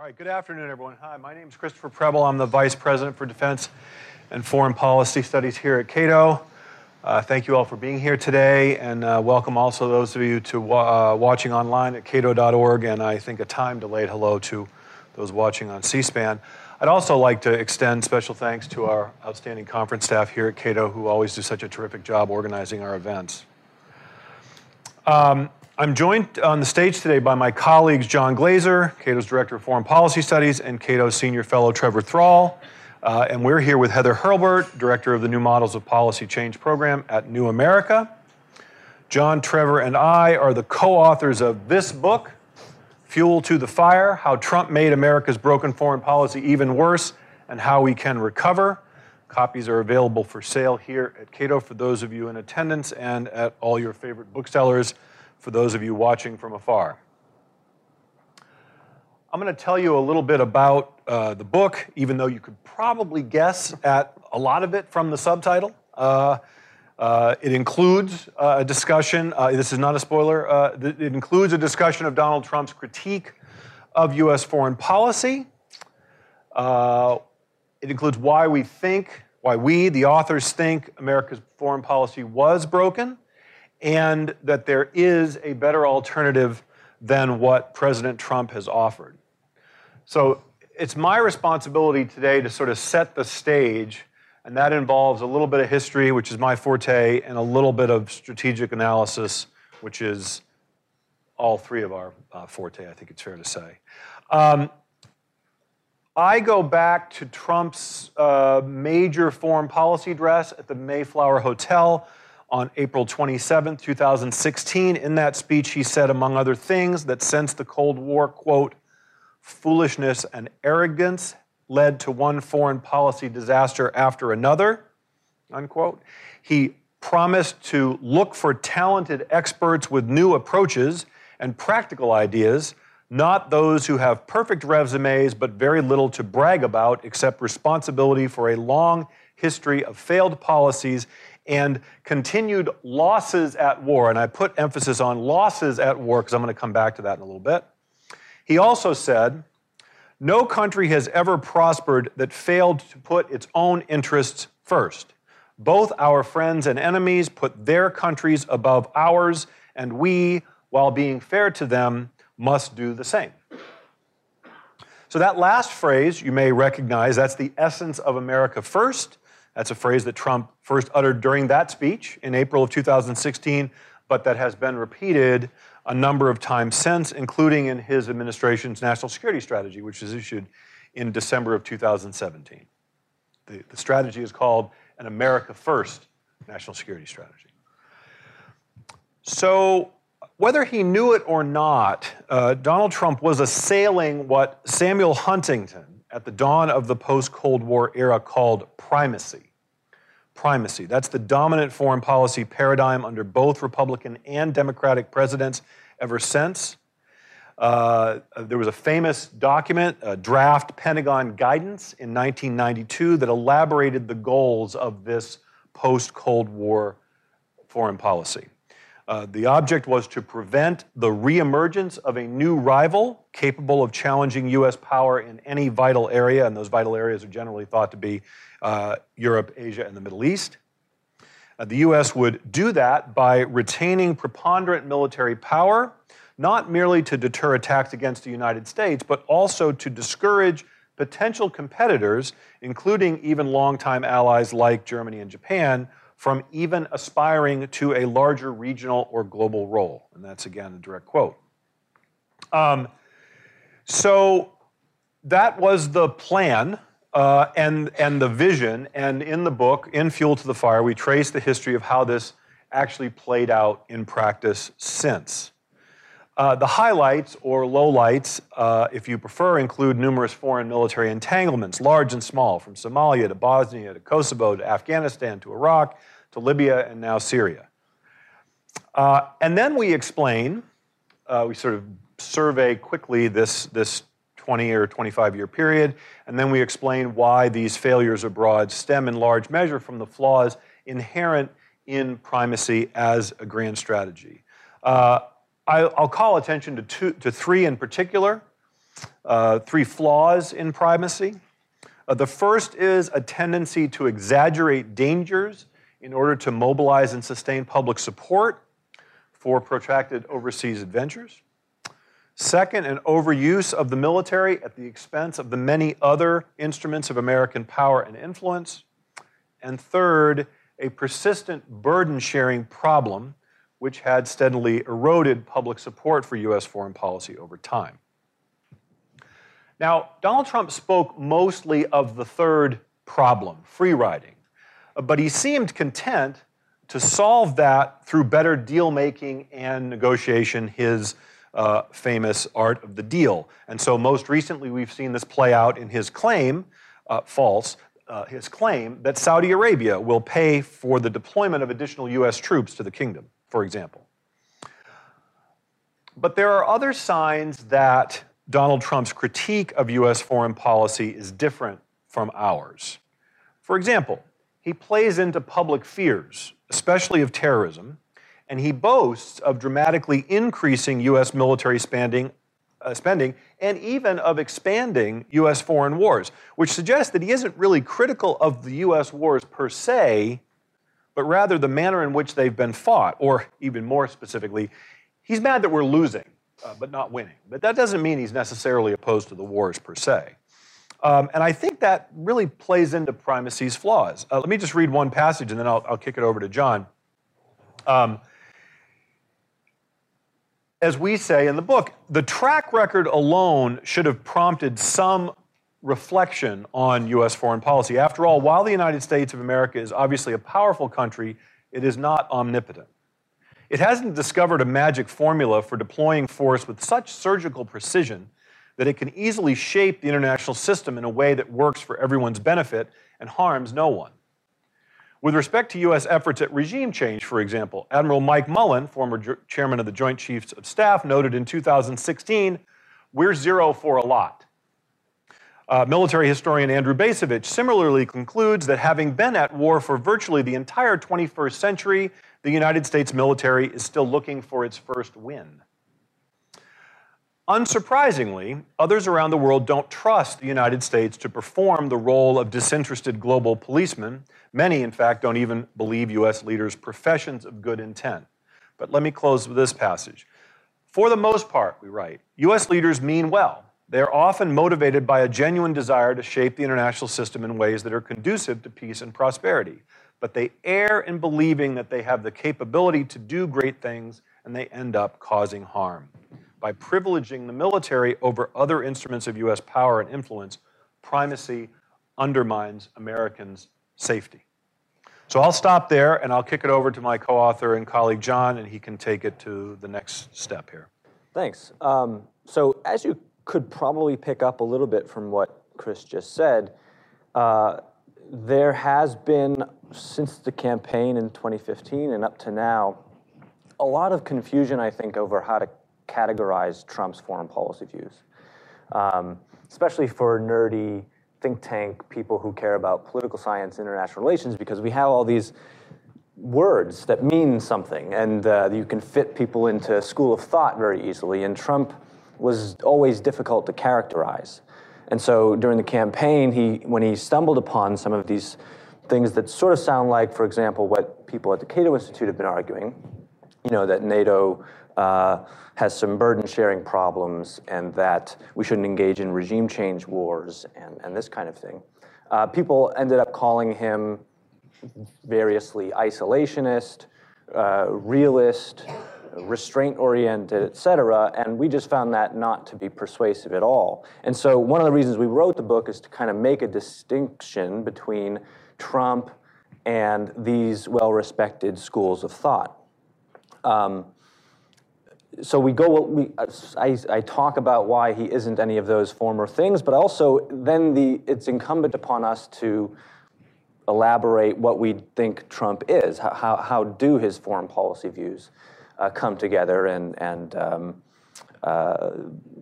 All right, good afternoon, everyone. Hi, my name is Christopher Preble. I'm the Vice President for Defense and Foreign Policy Studies here at Cato. Uh, thank you all for being here today, and uh, welcome also those of you to uh, watching online at cato.org, and I think a time delayed hello to those watching on C-SPAN. I'd also like to extend special thanks to our outstanding conference staff here at Cato, who always do such a terrific job organizing our events. Um, I'm joined on the stage today by my colleagues John Glaser, Cato's Director of Foreign Policy Studies, and Cato's Senior Fellow Trevor Thrall. Uh, and we're here with Heather Hurlburt, Director of the New Models of Policy Change Program at New America. John, Trevor, and I are the co authors of this book, Fuel to the Fire How Trump Made America's Broken Foreign Policy Even Worse and How We Can Recover. Copies are available for sale here at Cato for those of you in attendance and at all your favorite booksellers for those of you watching from afar. I'm going to tell you a little bit about uh, the book, even though you could probably guess at a lot of it from the subtitle. Uh, uh, it includes uh, a discussion, uh, this is not a spoiler, uh, it includes a discussion of Donald Trump's critique of U.S. foreign policy. it includes why we think, why we, the authors, think America's foreign policy was broken and that there is a better alternative than what President Trump has offered. So it's my responsibility today to sort of set the stage, and that involves a little bit of history, which is my forte, and a little bit of strategic analysis, which is all three of our uh, forte, I think it's fair to say. Um, I go back to Trump's uh, major foreign policy address at the Mayflower Hotel on April 27, 2016. In that speech, he said, among other things, that since the Cold War, quote, foolishness and arrogance led to one foreign policy disaster after another, unquote. He promised to look for talented experts with new approaches and practical ideas, not those who have perfect resumes but very little to brag about except responsibility for a long history of failed policies and continued losses at war. And I put emphasis on losses at war because I'm going to come back to that in a little bit. He also said, No country has ever prospered that failed to put its own interests first. Both our friends and enemies put their countries above ours, and we, while being fair to them, must do the same. So, that last phrase you may recognize, that's the essence of America First. That's a phrase that Trump first uttered during that speech in April of 2016, but that has been repeated a number of times since, including in his administration's national security strategy, which was issued in December of 2017. The, the strategy is called an America First national security strategy. So, whether he knew it or not, uh, Donald Trump was assailing what Samuel Huntington at the dawn of the post Cold War era called primacy. Primacy. That's the dominant foreign policy paradigm under both Republican and Democratic presidents ever since. Uh, there was a famous document, a draft Pentagon guidance in 1992 that elaborated the goals of this post Cold War foreign policy. Uh, the object was to prevent the reemergence of a new rival capable of challenging U.S. power in any vital area, and those vital areas are generally thought to be uh, Europe, Asia, and the Middle East. Uh, the U.S. would do that by retaining preponderant military power, not merely to deter attacks against the United States, but also to discourage potential competitors, including even longtime allies like Germany and Japan, from even aspiring to a larger regional or global role. And that's again a direct quote. Um, so that was the plan uh, and, and the vision. And in the book, in Fuel to the Fire, we trace the history of how this actually played out in practice since. Uh, the highlights or lowlights, uh, if you prefer, include numerous foreign military entanglements, large and small, from Somalia to Bosnia to Kosovo to Afghanistan to Iraq to Libya and now Syria. Uh, and then we explain, uh, we sort of survey quickly this, this 20 or 25 year period, and then we explain why these failures abroad stem in large measure from the flaws inherent in primacy as a grand strategy. Uh, I, will call attention to, two, to three in particular. Uh, three flaws in primacy. Uh, the first is a tendency to exaggerate dangers in order to mobilize and sustain public support for protracted overseas adventures. Second, an overuse of the military at the expense of the many other instruments of American power and influence. And third, a persistent burden sharing problem which had steadily eroded public support for U.S. foreign policy over time. Now, Donald Trump spoke mostly of the third problem, free riding, but he seemed content to solve that through better deal making and negotiation, his uh, famous art of the deal. And so, most recently, we've seen this play out in his claim, uh, false, uh, his claim that Saudi Arabia will pay for the deployment of additional U.S. troops to the kingdom, for example. But there are other signs that Donald Trump's critique of U.S. foreign policy is different from ours. For example, he plays into public fears, especially of terrorism, and he boasts of dramatically increasing U.S. military spending, uh, spending and even of expanding U.S. foreign wars, which suggests that he isn't really critical of the U.S. wars per se, but rather the manner in which they've been fought, or even more specifically, he's mad that we're losing uh, but not winning. But that doesn't mean he's necessarily opposed to the wars per se. Um, and I think that really plays into primacy's flaws. Uh, let me just read one passage and then I'll, I'll kick it over to John. Um, as we say in the book, the track record alone should have prompted some reflection on U.S. foreign policy. After all, while the United States of America is obviously a powerful country, it is not omnipotent. It hasn't discovered a magic formula for deploying force with such surgical precision that it can easily shape the international system in a way that works for everyone's benefit and harms no one. With respect to U.S. efforts at regime change, for example, Admiral Mike Mullen, former chairman of the Joint Chiefs of Staff, noted in 2016 we're zero for a lot. Uh, military historian Andrew Bacevich similarly concludes that having been at war for virtually the entire 21st century, the United States military is still looking for its first win. Unsurprisingly, others around the world don't trust the United States to perform the role of disinterested global policeman. Many, in fact, don't even believe U.S. leaders' professions of good intent. But let me close with this passage. For the most part, we write, U.S. leaders mean well. They are often motivated by a genuine desire to shape the international system in ways that are conducive to peace and prosperity but they err in believing that they have the capability to do great things and they end up causing harm. By privileging the military over other instruments of U.S. power and influence, primacy undermines Americans' safety. So I'll stop there and I'll kick it over to my co author and colleague John, and he can take it to the next step here. Thanks. Um, so, as you could probably pick up a little bit from what Chris just said, uh, there has been, since the campaign in 2015 and up to now, a lot of confusion, I think, over how to categorize Trump's foreign policy views, um, especially for nerdy think tank people who care about political science, international relations, because we have all these words that mean something, and uh, you can fit people into a school of thought very easily. And Trump was always difficult to characterize. And so during the campaign, he, when he stumbled upon some of these things that sort of sound like, for example, what people at the Cato Institute have been arguing, you know, that NATO uh, has some burden sharing problems and that we shouldn't engage in regime change wars and, and this kind of thing. Uh, people ended up calling him variously isolationist, uh, realist, restraint oriented, et cetera, and we just found that not to be persuasive at all. And so one of the reasons we wrote the book is to kind of make a distinction between Trump and these well respected schools of thought. Um, so we go, we, I, I, talk about why he isn't any of those former things, but also then the, it's incumbent upon us to elaborate what we think Trump is. How, how do his foreign policy views uh, come together and, and um, uh,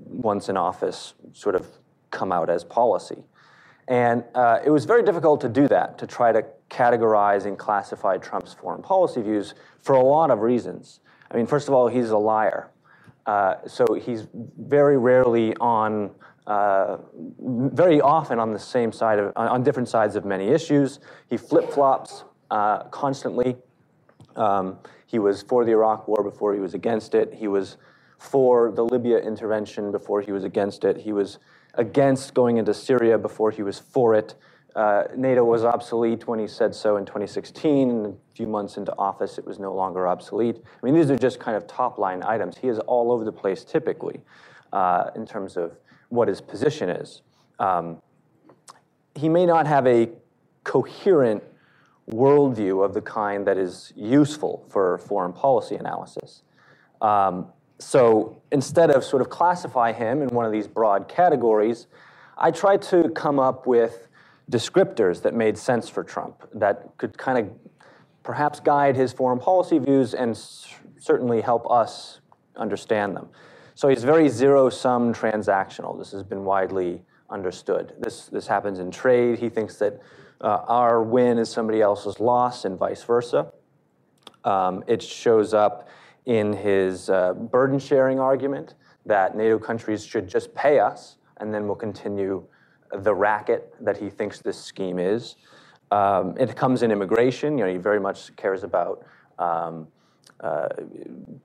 once in office, sort of come out as policy. And uh, it was very difficult to do that, to try to categorize and classify Trump's foreign policy views for a lot of reasons. I mean, first of all, he's a liar. Uh, so he's very rarely on uh, very often on the same side of, on different sides of many issues. He flip flops uh, constantly. Um, he was for the Iraq War before he was against it. He was for the Libya intervention before he was against it. He was against going into Syria before he was for it. Uh, NATO was obsolete when he said so in 2016. And a few months into office, it was no longer obsolete. I mean, these are just kind of top line items. He is all over the place typically uh, in terms of what his position is. Um, he may not have a coherent worldview of the kind that is useful for foreign policy analysis. Um, so instead of sort of classify him in one of these broad categories, I tried to come up with descriptors that made sense for Trump, that could kind of perhaps guide his foreign policy views and certainly help us understand them. So he's very zero sum transactional. This has been widely understood. This, this happens in trade. He thinks that uh, our win is somebody else's loss and vice versa. Um, it shows up in his uh, burden sharing argument that NATO countries should just pay us and then we'll continue the racket that he thinks this scheme is. Um, it comes in immigration. You know, he very much cares about um, uh,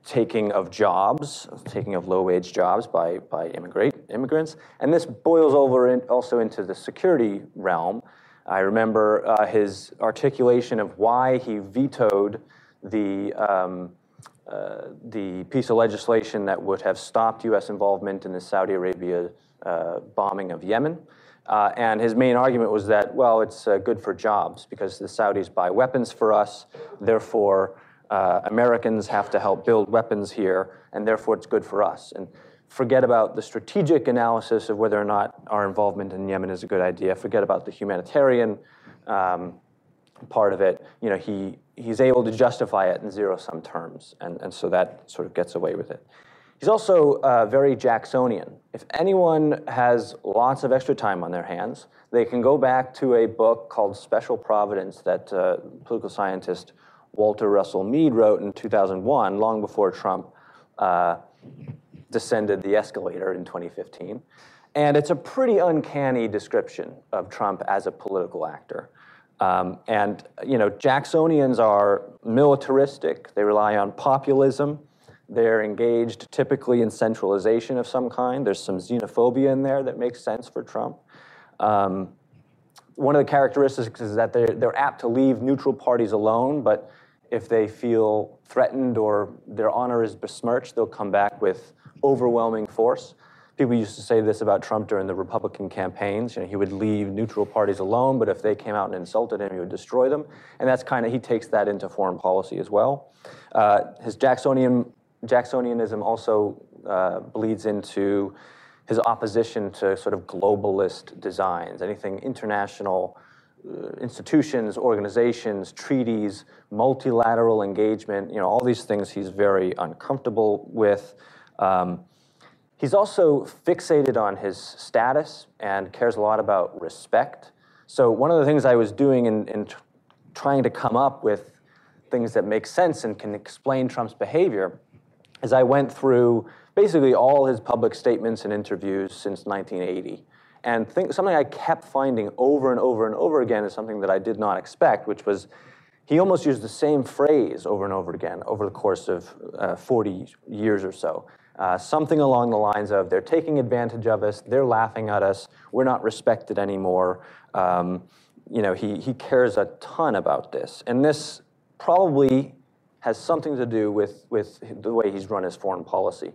taking of jobs, taking of low-wage jobs by by immigrate immigrants, and this boils over in, also into the security realm. I remember uh, his articulation of why he vetoed the um, uh, the piece of legislation that would have stopped U.S. involvement in the Saudi Arabia uh, bombing of Yemen. Uh, and his main argument was that, well, it's uh, good for jobs because the Saudis buy weapons for us, therefore, uh, Americans have to help build weapons here, and therefore it's good for us. And forget about the strategic analysis of whether or not our involvement in Yemen is a good idea, forget about the humanitarian um, part of it. You know, he he's able to justify it in zero sum terms, and, and so that sort of gets away with it. He's also uh, very Jacksonian. If anyone has lots of extra time on their hands, they can go back to a book called Special Providence that uh, political scientist Walter Russell Mead wrote in 2001, long before Trump uh, descended the escalator in 2015. And it's a pretty uncanny description of Trump as a political actor. Um, and you know, Jacksonians are militaristic. They rely on populism. They're engaged typically in centralization of some kind. There's some xenophobia in there that makes sense for Trump. Um, one of the characteristics is that they're, they're apt to leave neutral parties alone, but if they feel threatened or their honor is besmirched, they'll come back with overwhelming force. People used to say this about Trump during the Republican campaigns. You know, he would leave neutral parties alone, but if they came out and insulted him, he would destroy them. And that's kind of, he takes that into foreign policy as well. Uh, his Jacksonian, Jacksonianism also uh, bleeds into his opposition to sort of globalist designs, anything international, uh, institutions, organizations, treaties, multilateral engagement, you know, all these things he's very uncomfortable with. Um, He's also fixated on his status and cares a lot about respect. So, one of the things I was doing in, in tr- trying to come up with things that make sense and can explain Trump's behavior is I went through basically all his public statements and interviews since 1980. And think, something I kept finding over and over and over again is something that I did not expect, which was he almost used the same phrase over and over again over the course of uh, 40 years or so. Uh, something along the lines of they're taking advantage of us, they're laughing at us, we're not respected anymore. Um, you know, he, he cares a ton about this. And this probably has something to do with, with the way he's run his foreign policy.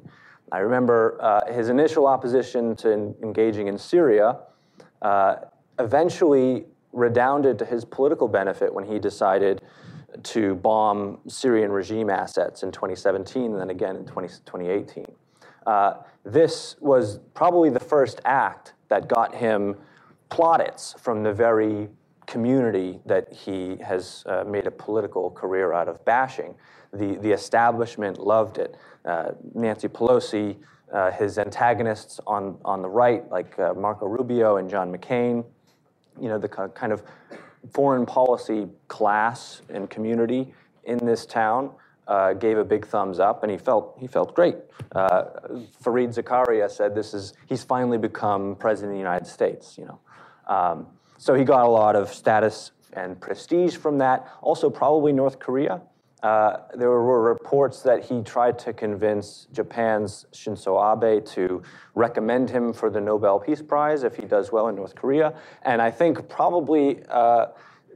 I remember uh, his initial opposition to in, engaging in Syria uh, eventually redounded to his political benefit when he decided to bomb Syrian regime assets in 2017 and then again in 20, 2018. Uh, this was probably the first act that got him plaudits from the very community that he has uh, made a political career out of bashing. The, the establishment loved it. Uh, Nancy Pelosi, uh, his antagonists on, on the right, like uh, Marco Rubio and John McCain, you know, the kind of foreign policy class and community in this town uh, gave a big thumbs up, and he felt he felt great. Uh, Fareed Zakaria said, "This is he's finally become president of the United States." You know, um, so he got a lot of status and prestige from that. Also, probably North Korea. Uh, there were reports that he tried to convince Japan's Shinzo Abe to recommend him for the Nobel Peace Prize if he does well in North Korea. And I think probably uh,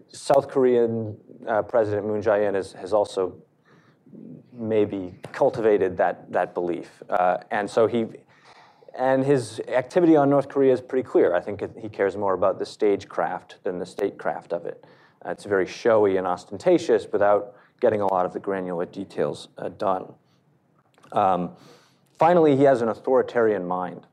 South Korean uh, President Moon Jae-in has, has also maybe cultivated that, that belief. Uh, and so he, and his activity on North Korea is pretty clear. I think he cares more about the stagecraft than the statecraft of it. Uh, it's very showy and ostentatious without getting a lot of the granular details uh, done. Um, finally, he has an authoritarian mind.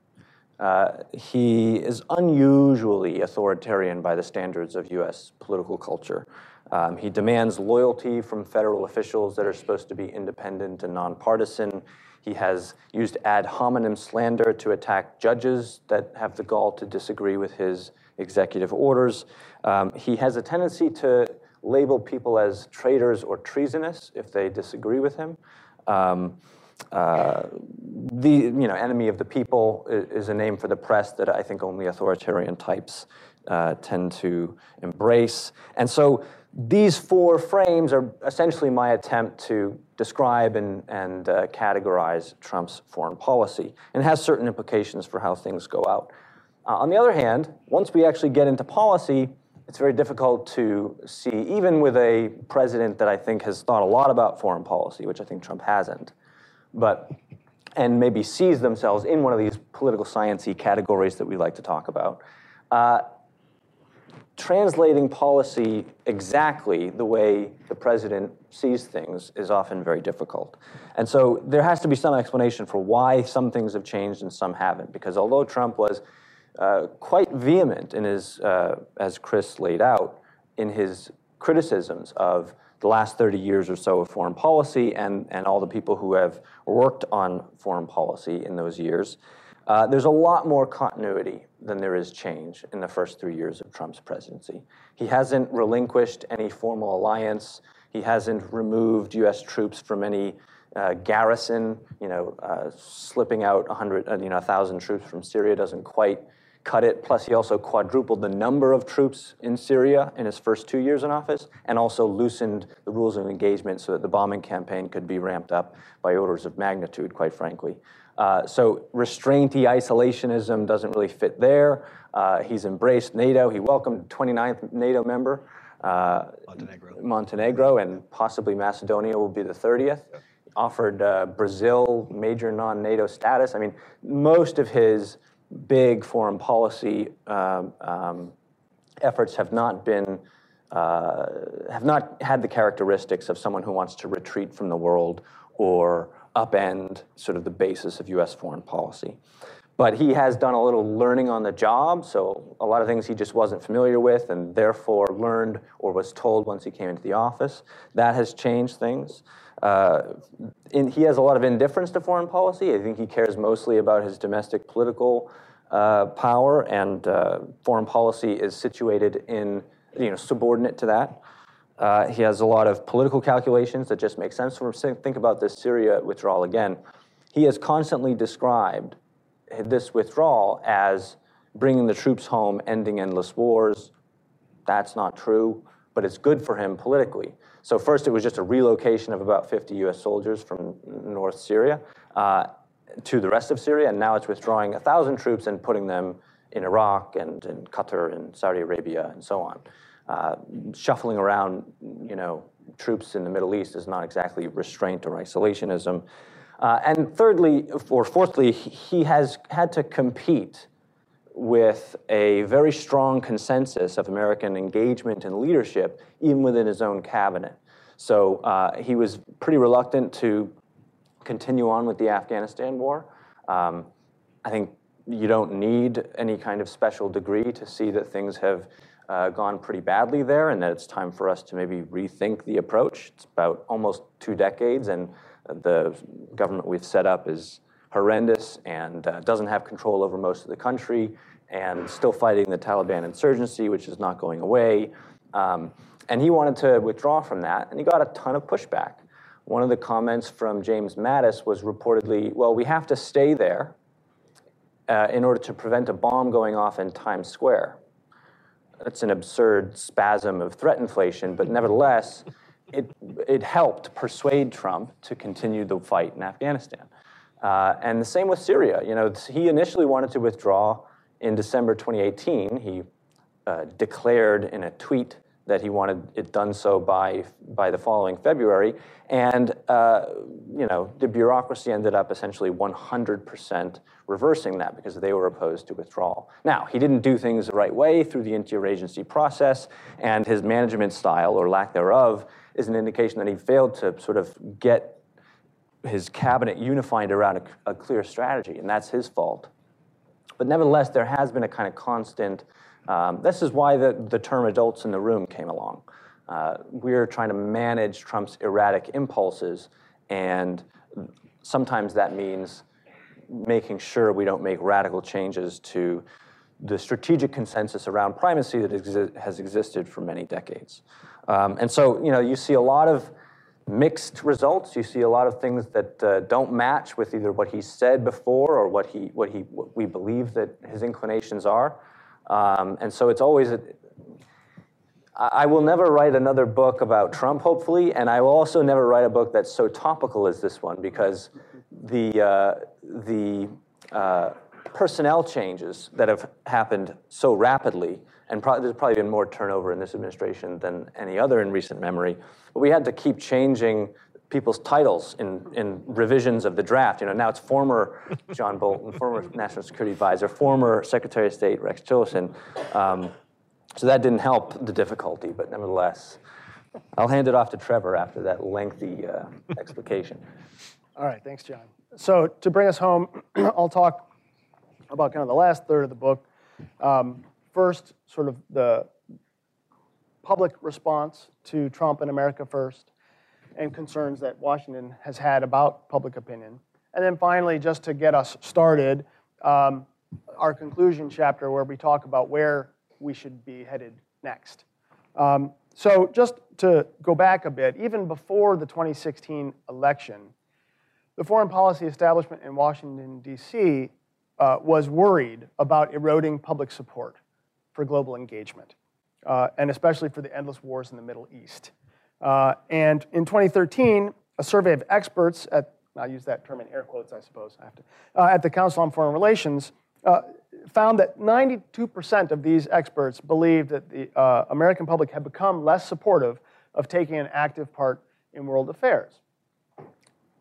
Uh, he is unusually authoritarian by the standards of US political culture. Um, he demands loyalty from federal officials that are supposed to be independent and nonpartisan. He has used ad hominem slander to attack judges that have the gall to disagree with his executive orders. Um, he has a tendency to label people as traitors or treasonous if they disagree with him. Um, uh, the you know enemy of the people is, a name for the press that I think only authoritarian types uh, tend to embrace. And so these four frames are essentially my attempt to describe and, and uh, categorize Trump's foreign policy, and has certain implications for how things go out. Uh, on the other hand, once we actually get into policy, it's very difficult to see, even with a president that I think has thought a lot about foreign policy, which I think Trump hasn't, but and maybe sees themselves in one of these political sciencey categories that we like to talk about. Uh, translating policy exactly the way the president sees things is often very difficult. And so there has to be some explanation for why some things have changed and some haven't. Because although Trump was uh, quite vehement in his, uh, as Chris laid out, in his criticisms of the last 30 years or so of foreign policy and, and all the people who have worked on foreign policy in those years. Uh, there's a lot more continuity than there is change in the first three years of Trump's presidency. He hasn't relinquished any formal alliance. He hasn't removed U.S. troops from any uh, garrison. You know, uh, slipping out 100, uh, you know, 1,000 troops from Syria doesn't quite cut it. Plus, he also quadrupled the number of troops in Syria in his first two years in office, and also loosened the rules of engagement so that the bombing campaign could be ramped up by orders of magnitude, quite frankly. Uh, so, restrainty isolationism doesn't really fit there. Uh, he's embraced NATO. He welcomed 29th NATO member, uh, Montenegro. Montenegro, and possibly Macedonia will be the 30th. Yep. Offered uh, Brazil major non NATO status. I mean, most of his big foreign policy um, um, efforts have not been uh, have not had the characteristics of someone who wants to retreat from the world or upend sort of the basis of U.S. foreign policy. But he has done a little learning on the job, so a lot of things he just wasn't familiar with and therefore learned or was told once he came into the office. That has changed things. Uh, in, he has a lot of indifference to foreign policy. I think he cares mostly about his domestic political uh, power, and uh, foreign policy is situated in, you know, subordinate to that. Uh, he has a lot of political calculations that just make sense for him. Think about this Syria withdrawal again. He has constantly described this withdrawal as bringing the troops home, ending endless wars. That's not true, but it's good for him politically. So first, it was just a relocation of about 50 U.S. soldiers from North Syria uh, to the rest of Syria, and now it's withdrawing 1,000 troops and putting them in Iraq and in Qatar and Saudi Arabia and so on. Uh, shuffling around, you know, troops in the Middle East is not exactly restraint or isolationism. Uh, and thirdly, or fourthly, he has had to compete with a very strong consensus of American engagement and leadership, even within his own cabinet. So uh, he was pretty reluctant to continue on with the Afghanistan war. Um, I think you don't need any kind of special degree to see that things have uh, gone pretty badly there and that it's time for us to maybe rethink the approach. It's about almost two decades, and the government we've set up is horrendous and uh, doesn't have control over most of the country and still fighting the Taliban insurgency, which is not going away. Um, and he wanted to withdraw from that, and he got a ton of pushback. one of the comments from James Mattis was reportedly, well, we have to stay there uh, in order to prevent a bomb going off in Times Square. That's an absurd spasm of threat inflation, but nevertheless, it, it helped persuade Trump to continue the fight in Afghanistan. Uh, and the same with Syria. You know, he initially wanted to withdraw in December 2018. He uh, declared in a tweet that he wanted it done so by, by the following February. And, uh, you know, the bureaucracy ended up essentially 100% reversing that because they were opposed to withdrawal. Now, he didn't do things the right way through the interagency process, and his management style, or lack thereof, is an indication that he failed to sort of get his cabinet unified around a, a clear strategy, and that's his fault. But nevertheless, there has been a kind of constant um, this is why the, the term adults in the room came along. Uh, we're trying to manage Trump's erratic impulses, and sometimes that means making sure we don't make radical changes to the strategic consensus around primacy that exi- has existed for many decades. Um, and so, you know, you see a lot of mixed results. You see a lot of things that uh, don't match with either what he said before or what he, what he, what we believe that his inclinations are. Um, and so it's always, a, I will never write another book about Trump, hopefully, and I will also never write a book that's so topical as this one because the, uh, the uh, personnel changes that have happened so rapidly, and pro- there's probably been more turnover in this administration than any other in recent memory, but we had to keep changing people's titles in, in revisions of the draft. You know, now it's former John Bolton, former National Security Advisor, former Secretary of State Rex Tillerson. Um, so that didn't help the difficulty, but nevertheless, I'll hand it off to Trevor after that lengthy uh, explication. All right, thanks, John. So to bring us home, I'll talk about kind of the last third of the book. Um, first, sort of the public response to Trump and America First and concerns that Washington has had about public opinion. And then finally, just to get us started, um, our conclusion chapter where we talk about where we should be headed next. Um, so, just to go back a bit, even before the 2016 election, the foreign policy establishment in Washington, D.C. Uh, was worried about eroding public support for global engagement, uh, and especially for the endless wars in the Middle East. Uh, and in 2013, a survey of experts at, I'll use that term in air quotes, I suppose, I have to, uh, at the Council on Foreign Relations, uh, found that 92% of these experts believed that the uh, American public had become less supportive of taking an active part in world affairs.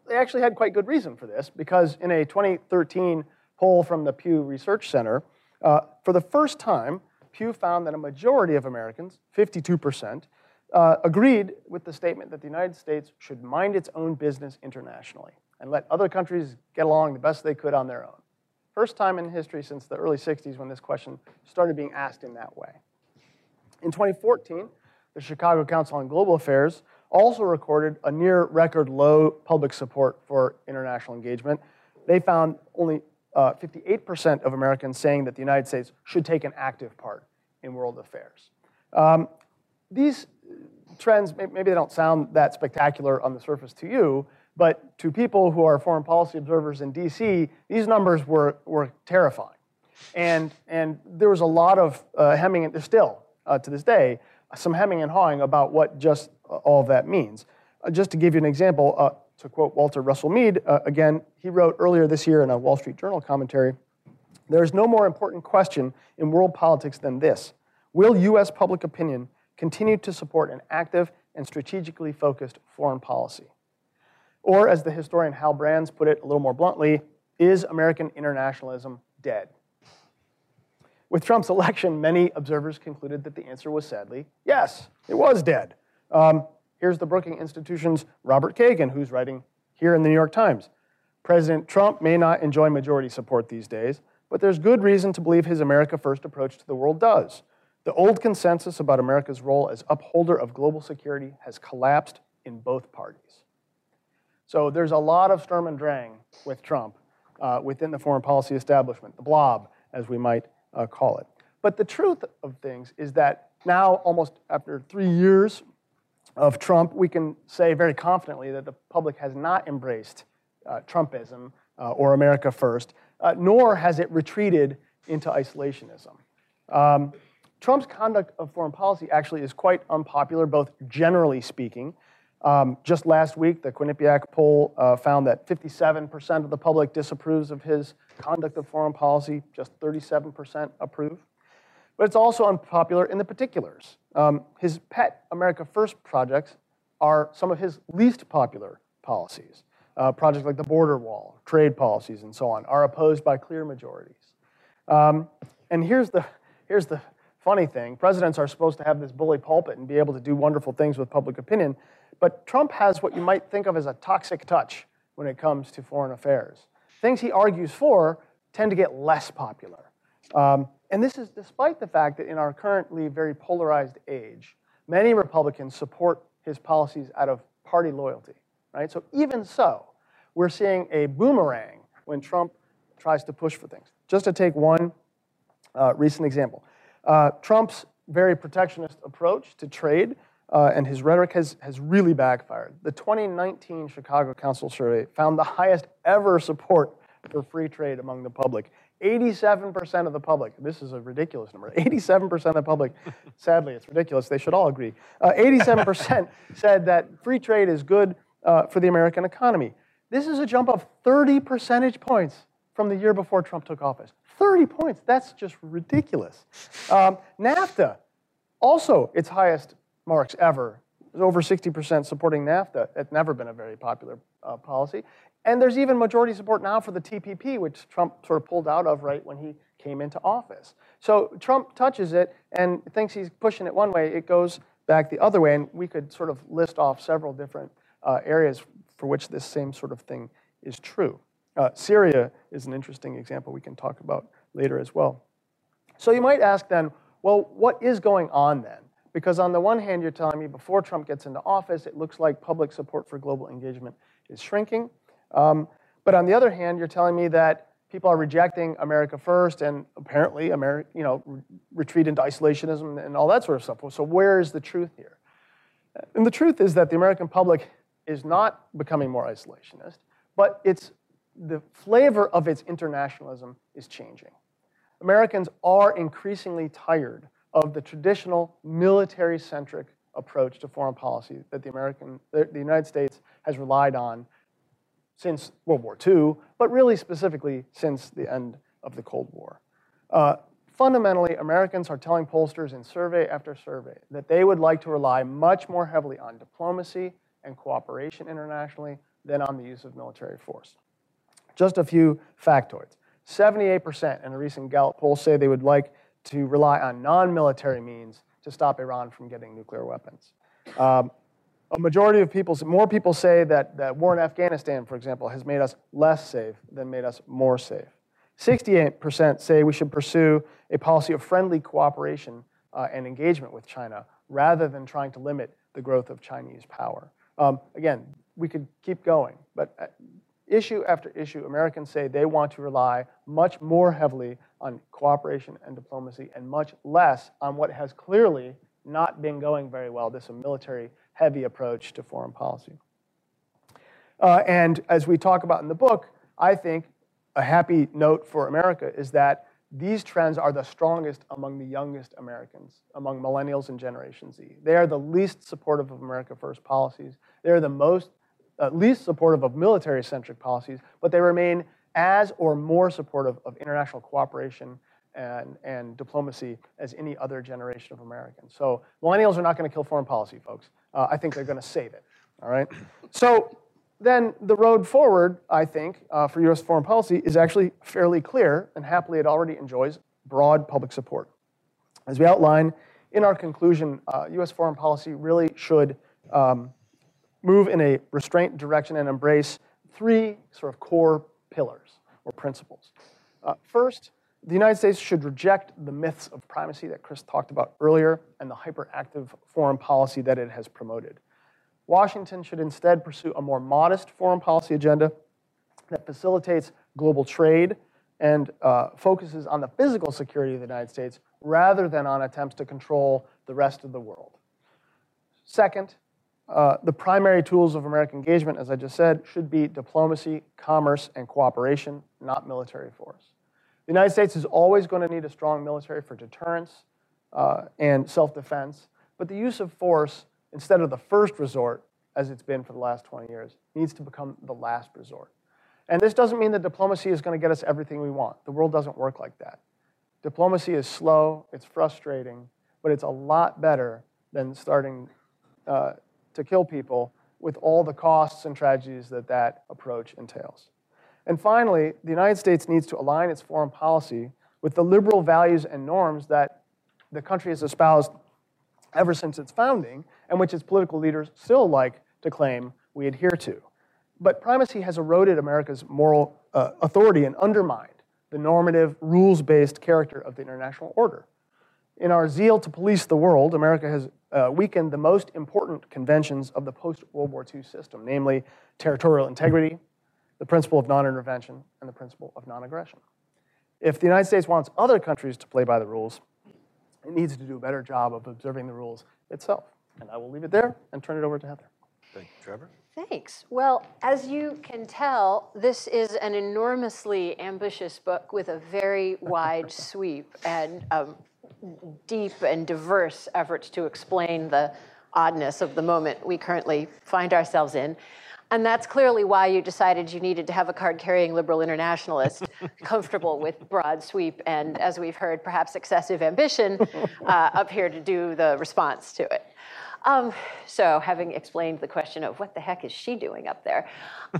They actually had quite good reason for this because in a 2013 poll from the Pew Research Center, uh, for the first time, Pew found that a majority of Americans, 52%, uh, agreed with the statement that the United States should mind its own business internationally and let other countries get along the best they could on their own. First time in history since the early 60s when this question started being asked in that way. In 2014, the Chicago Council on Global Affairs also recorded a near record low public support for international engagement. They found only uh, 58% of Americans saying that the United States should take an active part in world affairs. Um, these trends, maybe they don't sound that spectacular on the surface to you, but to people who are foreign policy observers in DC, these numbers were, were terrifying. And, and there was a lot of uh, hemming, and there's still, uh, to this day, some hemming and hawing about what just uh, all that means. Uh, just to give you an example, uh, to quote Walter Russell Mead, again, he wrote earlier this year in a Wall Street Journal commentary there is no more important question in world politics than this Will U.S. public opinion continue to support an active and strategically focused foreign policy? Or, as the historian Hal Brands put it a little more bluntly, is American internationalism dead? With Trump's election, many observers concluded that the answer was sadly yes, it was dead. Um, here's the Brookings Institution's Robert Kagan, who's writing here in the New York Times. President Trump may not enjoy majority support these days, but there's good reason to believe his America First approach to the world does. The old consensus about America's role as upholder of global security has collapsed in both parties. So there's a lot of Sturm und Drang with Trump uh, within the foreign policy establishment, the blob, as we might uh, call it. But the truth of things is that now, almost after three years of Trump, we can say very confidently that the public has not embraced uh, Trumpism uh, or America First, uh, nor has it retreated into isolationism. Um, Trump's conduct of foreign policy actually is quite unpopular, both generally speaking. Um, just last week, the Quinnipiac poll uh, found that 57% of the public disapproves of his conduct of foreign policy, just 37% approve. But it's also unpopular in the particulars. Um, his pet America First projects are some of his least popular policies. Uh, projects like the border wall, trade policies, and so on are opposed by clear majorities. Um, and here's the, here's the funny thing presidents are supposed to have this bully pulpit and be able to do wonderful things with public opinion, but Trump has what you might think of as a toxic touch when it comes to foreign affairs. Things he argues for tend to get less popular. Um, and this is despite the fact that in our currently very polarized age, many Republicans support his policies out of party loyalty, right? So even so, we're seeing a boomerang when Trump tries to push for things. Just to take one uh, recent example, uh, Trump's very protectionist approach to trade uh, and his rhetoric has, has really backfired. The 2019 Chicago Council survey found the highest ever support for free trade among the public. 87% of the public, this is a ridiculous number, 87% of the public, sadly it's ridiculous, they should all agree, uh, 87% said that free trade is good uh, for the American economy. This is a jump of 30 percentage points from the year before Trump took office. 30 points, that's just ridiculous. Um, NAFTA, also its highest marks ever. There's over 60% supporting NAFTA. It's never been a very popular uh, policy. And there's even majority support now for the TPP, which Trump sort of pulled out of right when he came into office. So Trump touches it and thinks he's pushing it one way, it goes back the other way. And we could sort of list off several different uh, areas for which this same sort of thing is true. Uh, Syria is an interesting example we can talk about later as well. So you might ask then, well, what is going on then? Because on the one hand, you're telling me before Trump gets into office, it looks like public support for global engagement is shrinking. Um, but on the other hand, you're telling me that people are rejecting America first and apparently Ameri- you know, retreat into isolationism and all that sort of stuff. So where is the truth here? And the truth is that the American public is not becoming more isolationist, but it's the flavor of its internationalism is changing. Americans are increasingly tired of the traditional military-centric approach to foreign policy that the American, the United States has relied on since World War II, but really specifically since the end of the Cold War. Uh, fundamentally, Americans are telling pollsters in survey after survey that they would like to rely much more heavily on diplomacy and cooperation internationally than on the use of military force. Just a few factoids. 78% in a recent Gallup poll say they would like to rely on non military means to stop Iran from getting nuclear weapons. Um, a majority of people, more people say that, that war in Afghanistan, for example, has made us less safe than made us more safe. 68% say we should pursue a policy of friendly cooperation uh, and engagement with China rather than trying to limit the growth of Chinese power. Um, again, we could keep going, but uh, issue after issue, Americans say they want to rely much more heavily on cooperation and diplomacy and much less on what has clearly not been going very well, this military heavy approach to foreign policy. Uh, and as we talk about in the book, I think a happy note for America is that these trends are the strongest among the youngest Americans, among millennials and Generation Z. They are the least supportive of America First policies. They are the most uh, least supportive of military centric policies, but they remain as or more supportive of international cooperation and, and diplomacy as any other generation of Americans. So millennials are not going to kill foreign policy, folks. Uh, I think they're going to save it. All right. So then the road forward, I think, uh, for U.S. foreign policy is actually fairly clear, and happily it already enjoys broad public support. As we outline in our conclusion, uh, U.S. foreign policy really should um, move in a restraint direction and embrace three sort of core pillars or principles. Uh, first, the United States should reject the myths of primacy that Chris talked about earlier and the hyperactive foreign policy that it has promoted. Washington should instead pursue a more modest foreign policy agenda that facilitates global trade and uh, focuses on the physical security of the United States rather than on attempts to control the rest of the world. Second, uh, the primary tools of American engagement, as I just said, should be diplomacy, commerce, and cooperation, not military force. The United States is always going to need a strong military for deterrence uh, and self defense, but the use of force, instead of the first resort, as it's been for the last 20 years, needs to become the last resort. And this doesn't mean that diplomacy is going to get us everything we want. The world doesn't work like that. Diplomacy is slow, it's frustrating, but it's a lot better than starting uh, to kill people with all the costs and tragedies that that approach entails. And finally, the United States needs to align its foreign policy with the liberal values and norms that the country has espoused ever since its founding, and which its political leaders still like to claim we adhere to. But primacy has eroded America's moral uh, authority and undermined the normative, rules based character of the international order. In our zeal to police the world, America has uh, weakened the most important conventions of the post World War II system, namely territorial integrity, the principle of non intervention, and the principle of non aggression. If the United States wants other countries to play by the rules, it needs to do a better job of observing the rules itself. And I will leave it there and turn it over to Heather. Thank you, Trevor. Thanks. Well, as you can tell, this is an enormously ambitious book with a very wide sweep and um, deep and diverse efforts to explain the oddness of the moment we currently find ourselves in. And that's clearly why you decided you needed to have a card carrying liberal internationalist comfortable with broad sweep and, as we've heard, perhaps excessive ambition uh, up here to do the response to it. Um, so, having explained the question of what the heck is she doing up there,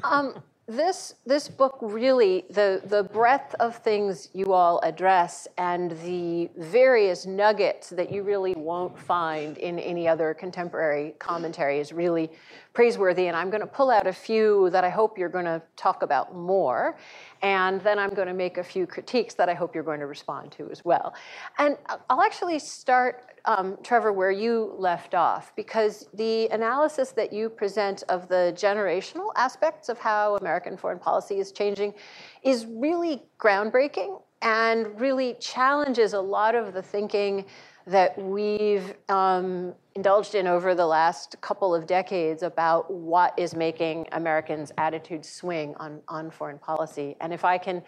um, this this book really the the breadth of things you all address and the various nuggets that you really won't find in any other contemporary commentary is really praiseworthy. And I'm going to pull out a few that I hope you're going to talk about more, and then I'm going to make a few critiques that I hope you're going to respond to as well. And I'll actually start um, Trevor, where you left off, because the analysis that you present of the generational aspects of how American foreign policy is changing is really groundbreaking and really challenges a lot of the thinking that we've um, indulged in over the last couple of decades about what is making Americans' attitudes swing on, on foreign policy. And if I can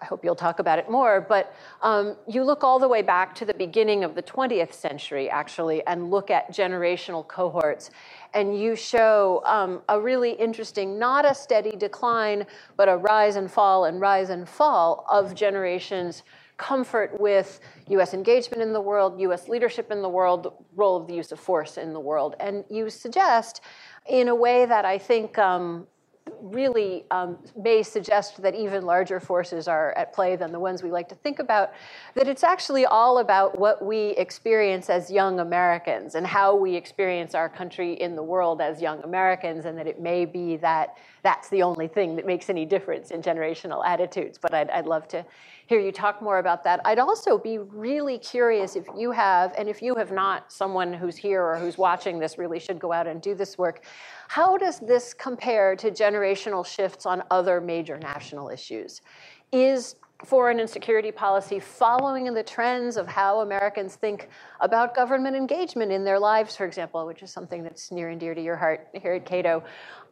I hope you'll talk about it more, but um, you look all the way back to the beginning of the 20th century, actually, and look at generational cohorts. And you show um, a really interesting, not a steady decline, but a rise and fall and rise and fall of generations' comfort with US engagement in the world, US leadership in the world, role of the use of force in the world. And you suggest, in a way that I think um, really um, may suggest that even larger forces are at play than the ones we like to think about, that it's actually all about what we experience as young Americans and how we experience our country in the world as young Americans, and that it may be that that's the only thing that makes any difference in generational attitudes. But I'd, I'd love to hear you talk more about that. I'd also be really curious if you have, and if you have not, someone who's here or who's watching this really should go out and do this work. How does this compare to generational shifts on other major national issues? Is foreign and security policy following in the trends of how Americans think about government engagement in their lives, for example, which is something that's near and dear to your heart here at Cato,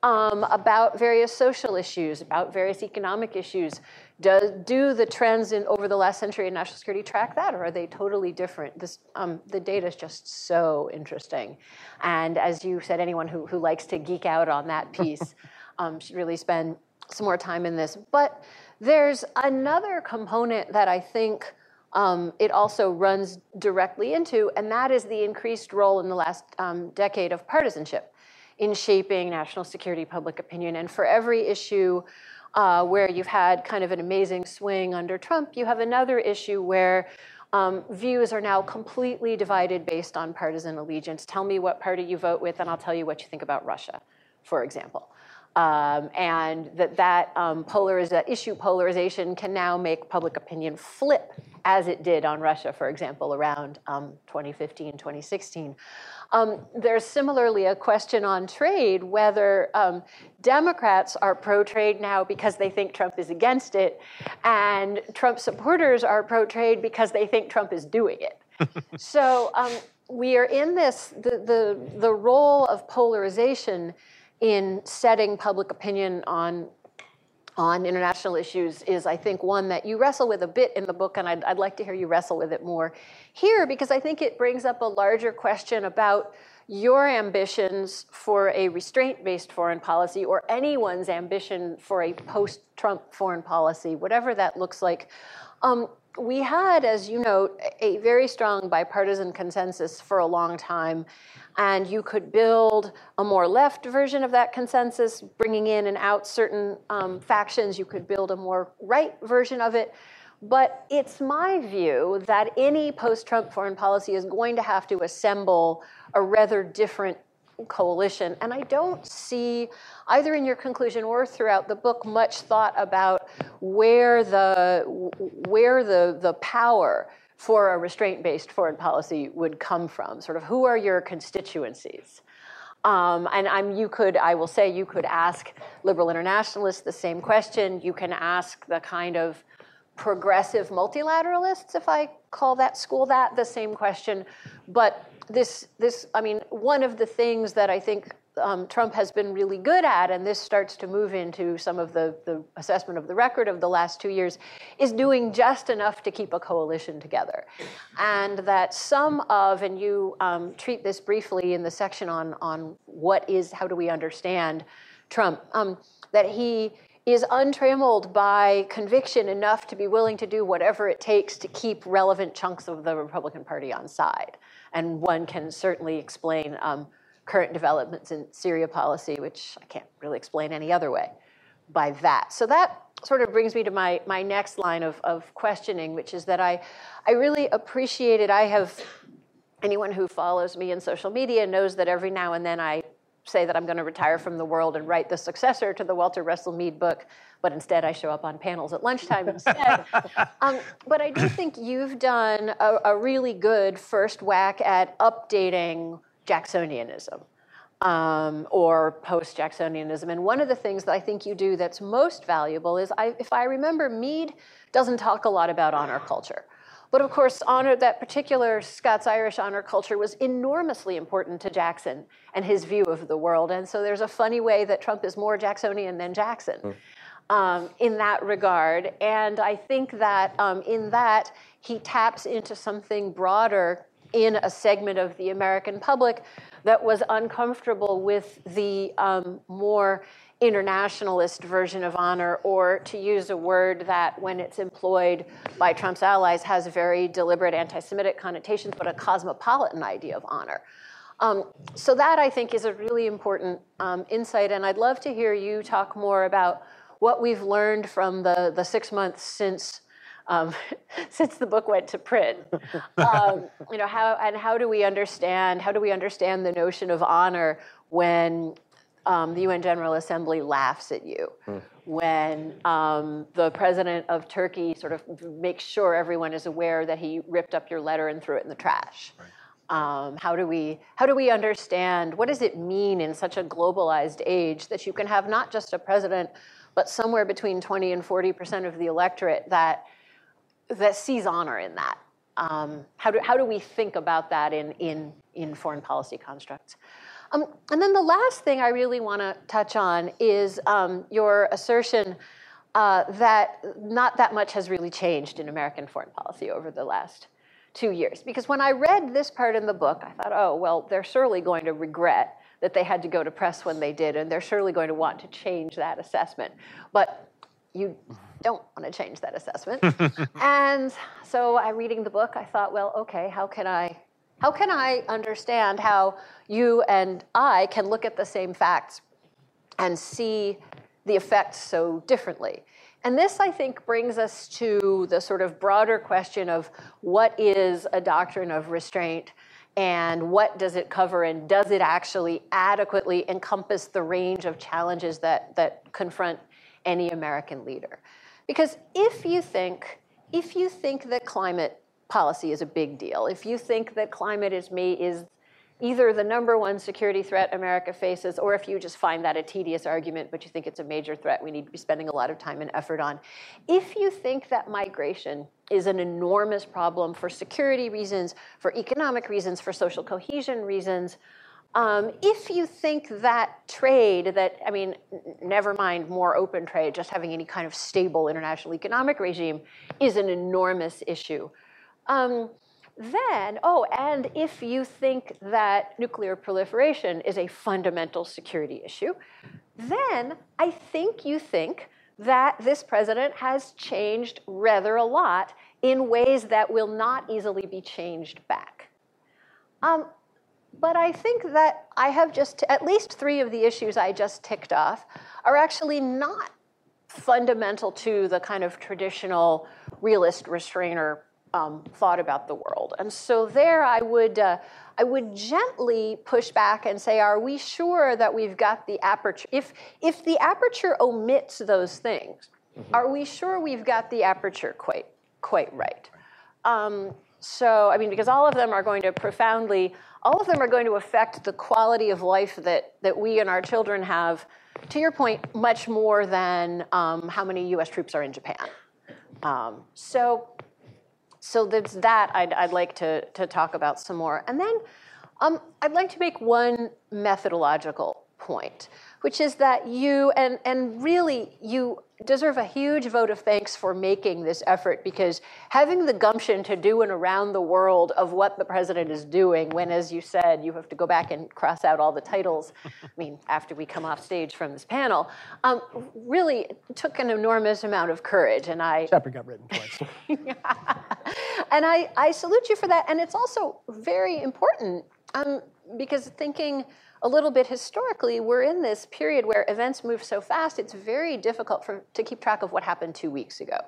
um, about various social issues, about various economic issues. Do, do the trends in over the last century in national security track that, or are they totally different? This, um, the data is just so interesting. And as you said, anyone who, who likes to geek out on that piece um, should really spend some more time in this. But there's another component that I think um, it also runs directly into, and that is the increased role in the last um, decade of partisanship in shaping national security public opinion. And for every issue uh, where you've had kind of an amazing swing under Trump, you have another issue where um, views are now completely divided based on partisan allegiance. Tell me what party you vote with, and I'll tell you what you think about Russia, for example. Um, and that that um, polariz- issue polarization can now make public opinion flip as it did on Russia, for example, around um, 2015, 2016. Um, there's similarly a question on trade whether um, Democrats are pro trade now because they think Trump is against it, and Trump supporters are pro trade because they think Trump is doing it. so um, we are in this the, the the role of polarization in setting public opinion on on international issues is, I think, one that you wrestle with a bit in the book, and I'd, I'd like to hear you wrestle with it more here because I think it brings up a larger question about your ambitions for a restraint based foreign policy or anyone's ambition for a post Trump foreign policy, whatever that looks like. Um, we had, as you note, a very strong bipartisan consensus for a long time. And you could build a more left version of that consensus, bringing in and out certain um, factions. You could build a more right version of it. But it's my view that any post Trump foreign policy is going to have to assemble a rather different coalition. And I don't see, either in your conclusion or throughout the book, much thought about where the, where the, the power for a restraint-based foreign policy would come from. Sort of who are your constituencies? Um, and I'm, you could, I will say, you could ask liberal internationalists the same question. You can ask the kind of progressive multilateralists, if I call that school that, the same question. But this, this, I mean, one of the things that I think um, Trump has been really good at, and this starts to move into some of the, the assessment of the record of the last two years, is doing just enough to keep a coalition together. And that some of, and you um, treat this briefly in the section on, on what is, how do we understand Trump, um, that he is untrammeled by conviction enough to be willing to do whatever it takes to keep relevant chunks of the Republican Party on side. And one can certainly explain um, current developments in Syria policy, which I can't really explain any other way, by that. So that sort of brings me to my, my next line of, of questioning, which is that I, I really appreciated, I have, anyone who follows me in social media knows that every now and then I say that I'm going to retire from the world and write the successor to the Walter Russell Mead book, but instead I show up on panels at lunchtime instead. um, but I do think you've done a, a really good first whack at updating Jacksonianism um, or post Jacksonianism. And one of the things that I think you do that's most valuable is, I, if I remember, Mead doesn't talk a lot about honor culture. But of course, honor, that particular Scots Irish honor culture was enormously important to Jackson and his view of the world. And so there's a funny way that Trump is more Jacksonian than Jackson. Mm. Um, in that regard. And I think that um, in that, he taps into something broader in a segment of the American public that was uncomfortable with the um, more internationalist version of honor, or to use a word that, when it's employed by Trump's allies, has very deliberate anti Semitic connotations, but a cosmopolitan idea of honor. Um, so, that I think is a really important um, insight, and I'd love to hear you talk more about what we've learned from the, the six months since um, since the book went to print. Um, you know, how and how do we understand how do we understand the notion of honor when um, the UN General Assembly laughs at you, mm. when um, the president of Turkey sort of makes sure everyone is aware that he ripped up your letter and threw it in the trash. Right. Um, how do we how do we understand what does it mean in such a globalized age that you can have not just a president, but somewhere between 20 and 40 percent of the electorate that that sees honor in that. Um, how, do, how do we think about that in, in, in foreign policy constructs? Um, and then the last thing I really want to touch on is um, your assertion uh, that not that much has really changed in American foreign policy over the last two years. Because when I read this part in the book, I thought, oh, well, they're surely going to regret that they had to go to press when they did, and they're surely going to want to change that assessment. But you don't want to change that assessment. and so I reading the book, I thought, well, okay, how can I how can I understand how you and I can look at the same facts and see the effects so differently? And this, I think, brings us to the sort of broader question of what is a doctrine of restraint and what does it cover and does it actually adequately encompass the range of challenges that, that confront any American leader? Because if you think, if you think that climate policy is a big deal, if you think that climate is, me, is either the number one security threat America faces, or if you just find that a tedious argument, but you think it's a major threat we need to be spending a lot of time and effort on. If you think that migration is an enormous problem for security reasons, for economic reasons, for social cohesion reasons. Um, if you think that trade, that, I mean, never mind more open trade, just having any kind of stable international economic regime is an enormous issue. Um, then, oh, and if you think that nuclear proliferation is a fundamental security issue, then I think you think that this president has changed rather a lot in ways that will not easily be changed back. Um, but I think that I have just, at least three of the issues I just ticked off are actually not fundamental to the kind of traditional realist restrainer um, thought about the world. And so there I would, uh, I would gently push back and say, are we sure that we've got the aperture? If, if the aperture omits those things, mm-hmm. are we sure we've got the aperture quite, quite right? Um, so, I mean, because all of them are going to profoundly all of them are going to affect the quality of life that, that we and our children have, to your point, much more than um, how many US troops are in Japan. Um, so, so there's that I'd, I'd like to, to talk about some more. And then um, I'd like to make one methodological point, which is that you, and, and really, you deserve a huge vote of thanks for making this effort because having the gumption to do an around the world of what the president is doing, when, as you said, you have to go back and cross out all the titles, I mean, after we come off stage from this panel, um, really took an enormous amount of courage. And I. Chapter got written twice. and I, I salute you for that. And it's also very important um, because thinking, a little bit historically, we're in this period where events move so fast, it's very difficult for, to keep track of what happened two weeks ago.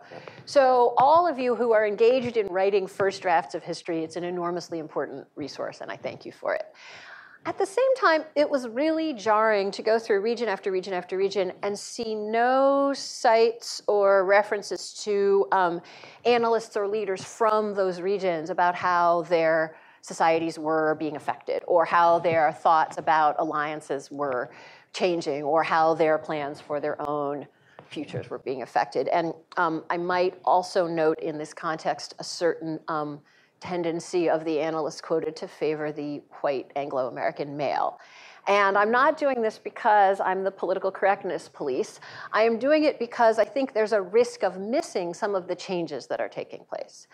So, all of you who are engaged in writing first drafts of history, it's an enormously important resource, and I thank you for it. At the same time, it was really jarring to go through region after region after region and see no cites or references to um, analysts or leaders from those regions about how their societies were being affected, or how their thoughts about alliances were changing, or how their plans for their own futures were being affected. And um, I might also note in this context a certain um, tendency of the analysts quoted to favor the white Anglo American male. And I'm not doing this because I'm the political correctness police. I am doing it because I think there's a risk of missing some of the changes that are taking place.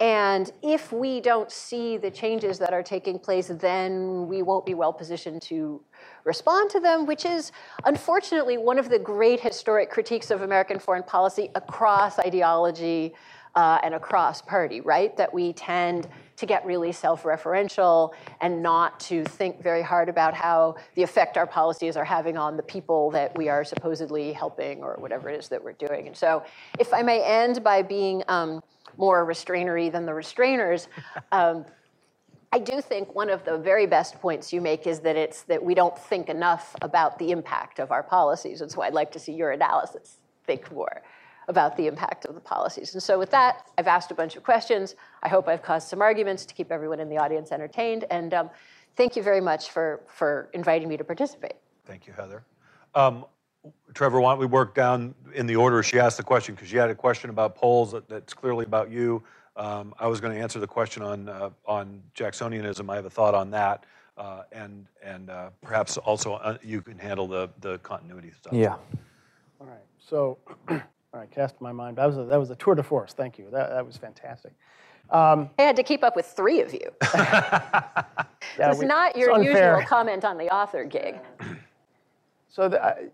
And if we don't see the changes that are taking place, then we won't be well positioned to respond to them, which is unfortunately one of the great historic critiques of American foreign policy across ideology uh, and across party, right? That we tend to get really self referential and not to think very hard about how the effect our policies are having on the people that we are supposedly helping or whatever it is that we're doing. And so, if I may end by being um, more restrainery than the restrainers. Um, I do think one of the very best points you make is that it's that we don't think enough about the impact of our policies. And so I'd like to see your analysis think more about the impact of the policies. And so with that, I've asked a bunch of questions. I hope I've caused some arguments to keep everyone in the audience entertained. And um, thank you very much for, for inviting me to participate. Thank you, Heather. Um, Trevor, why don't we work down in the order she asked the question? Because she had a question about polls that, that's clearly about you. Um, I was going to answer the question on uh, on Jacksonianism. I have a thought on that, uh, and and uh, perhaps also uh, you can handle the the continuity stuff. Yeah. All right. So, all right. Cast my mind. That was a, that was a tour de force. Thank you. That that was fantastic. Um, I had to keep up with three of you. yeah, it's we, not your usual comment on the author gig. So, the,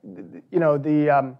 you know, the, um,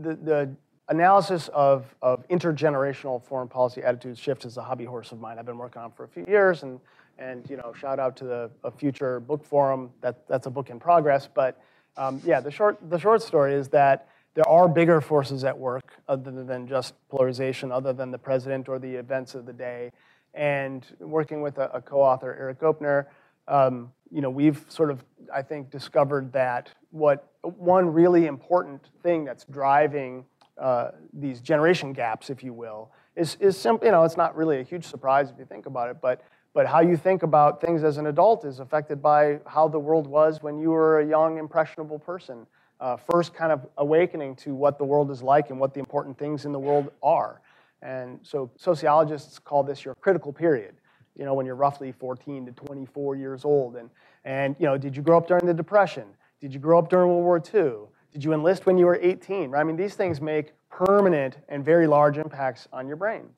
the, the, analysis of, of intergenerational foreign policy attitudes shift is a hobby horse of mine. I've been working on for a few years, and, and you know, shout out to the a future book forum. That, that's a book in progress. But um, yeah, the short, the short story is that there are bigger forces at work other than just polarization, other than the president or the events of the day. And working with a, a co-author, Erik Goepner, um, you know, we've sort of, I think, discovered that what one really important thing that's driving uh, these generation gaps, if you will, is, is simply, you know, it's not really a huge surprise if you think about it, but, but how you think about things as an adult is affected by how the world was when you were a young, impressionable person. Uh, first kind of awakening to what the world is like and what the important things in the world are. And so sociologists call this your critical period, you know, when you're roughly 14 to 24 years old. And, and you know, did you grow up during the Depression? Did you grow up during World War II? Did you enlist when you were 18? Right? I mean, these things make permanent and very large impacts on your brain.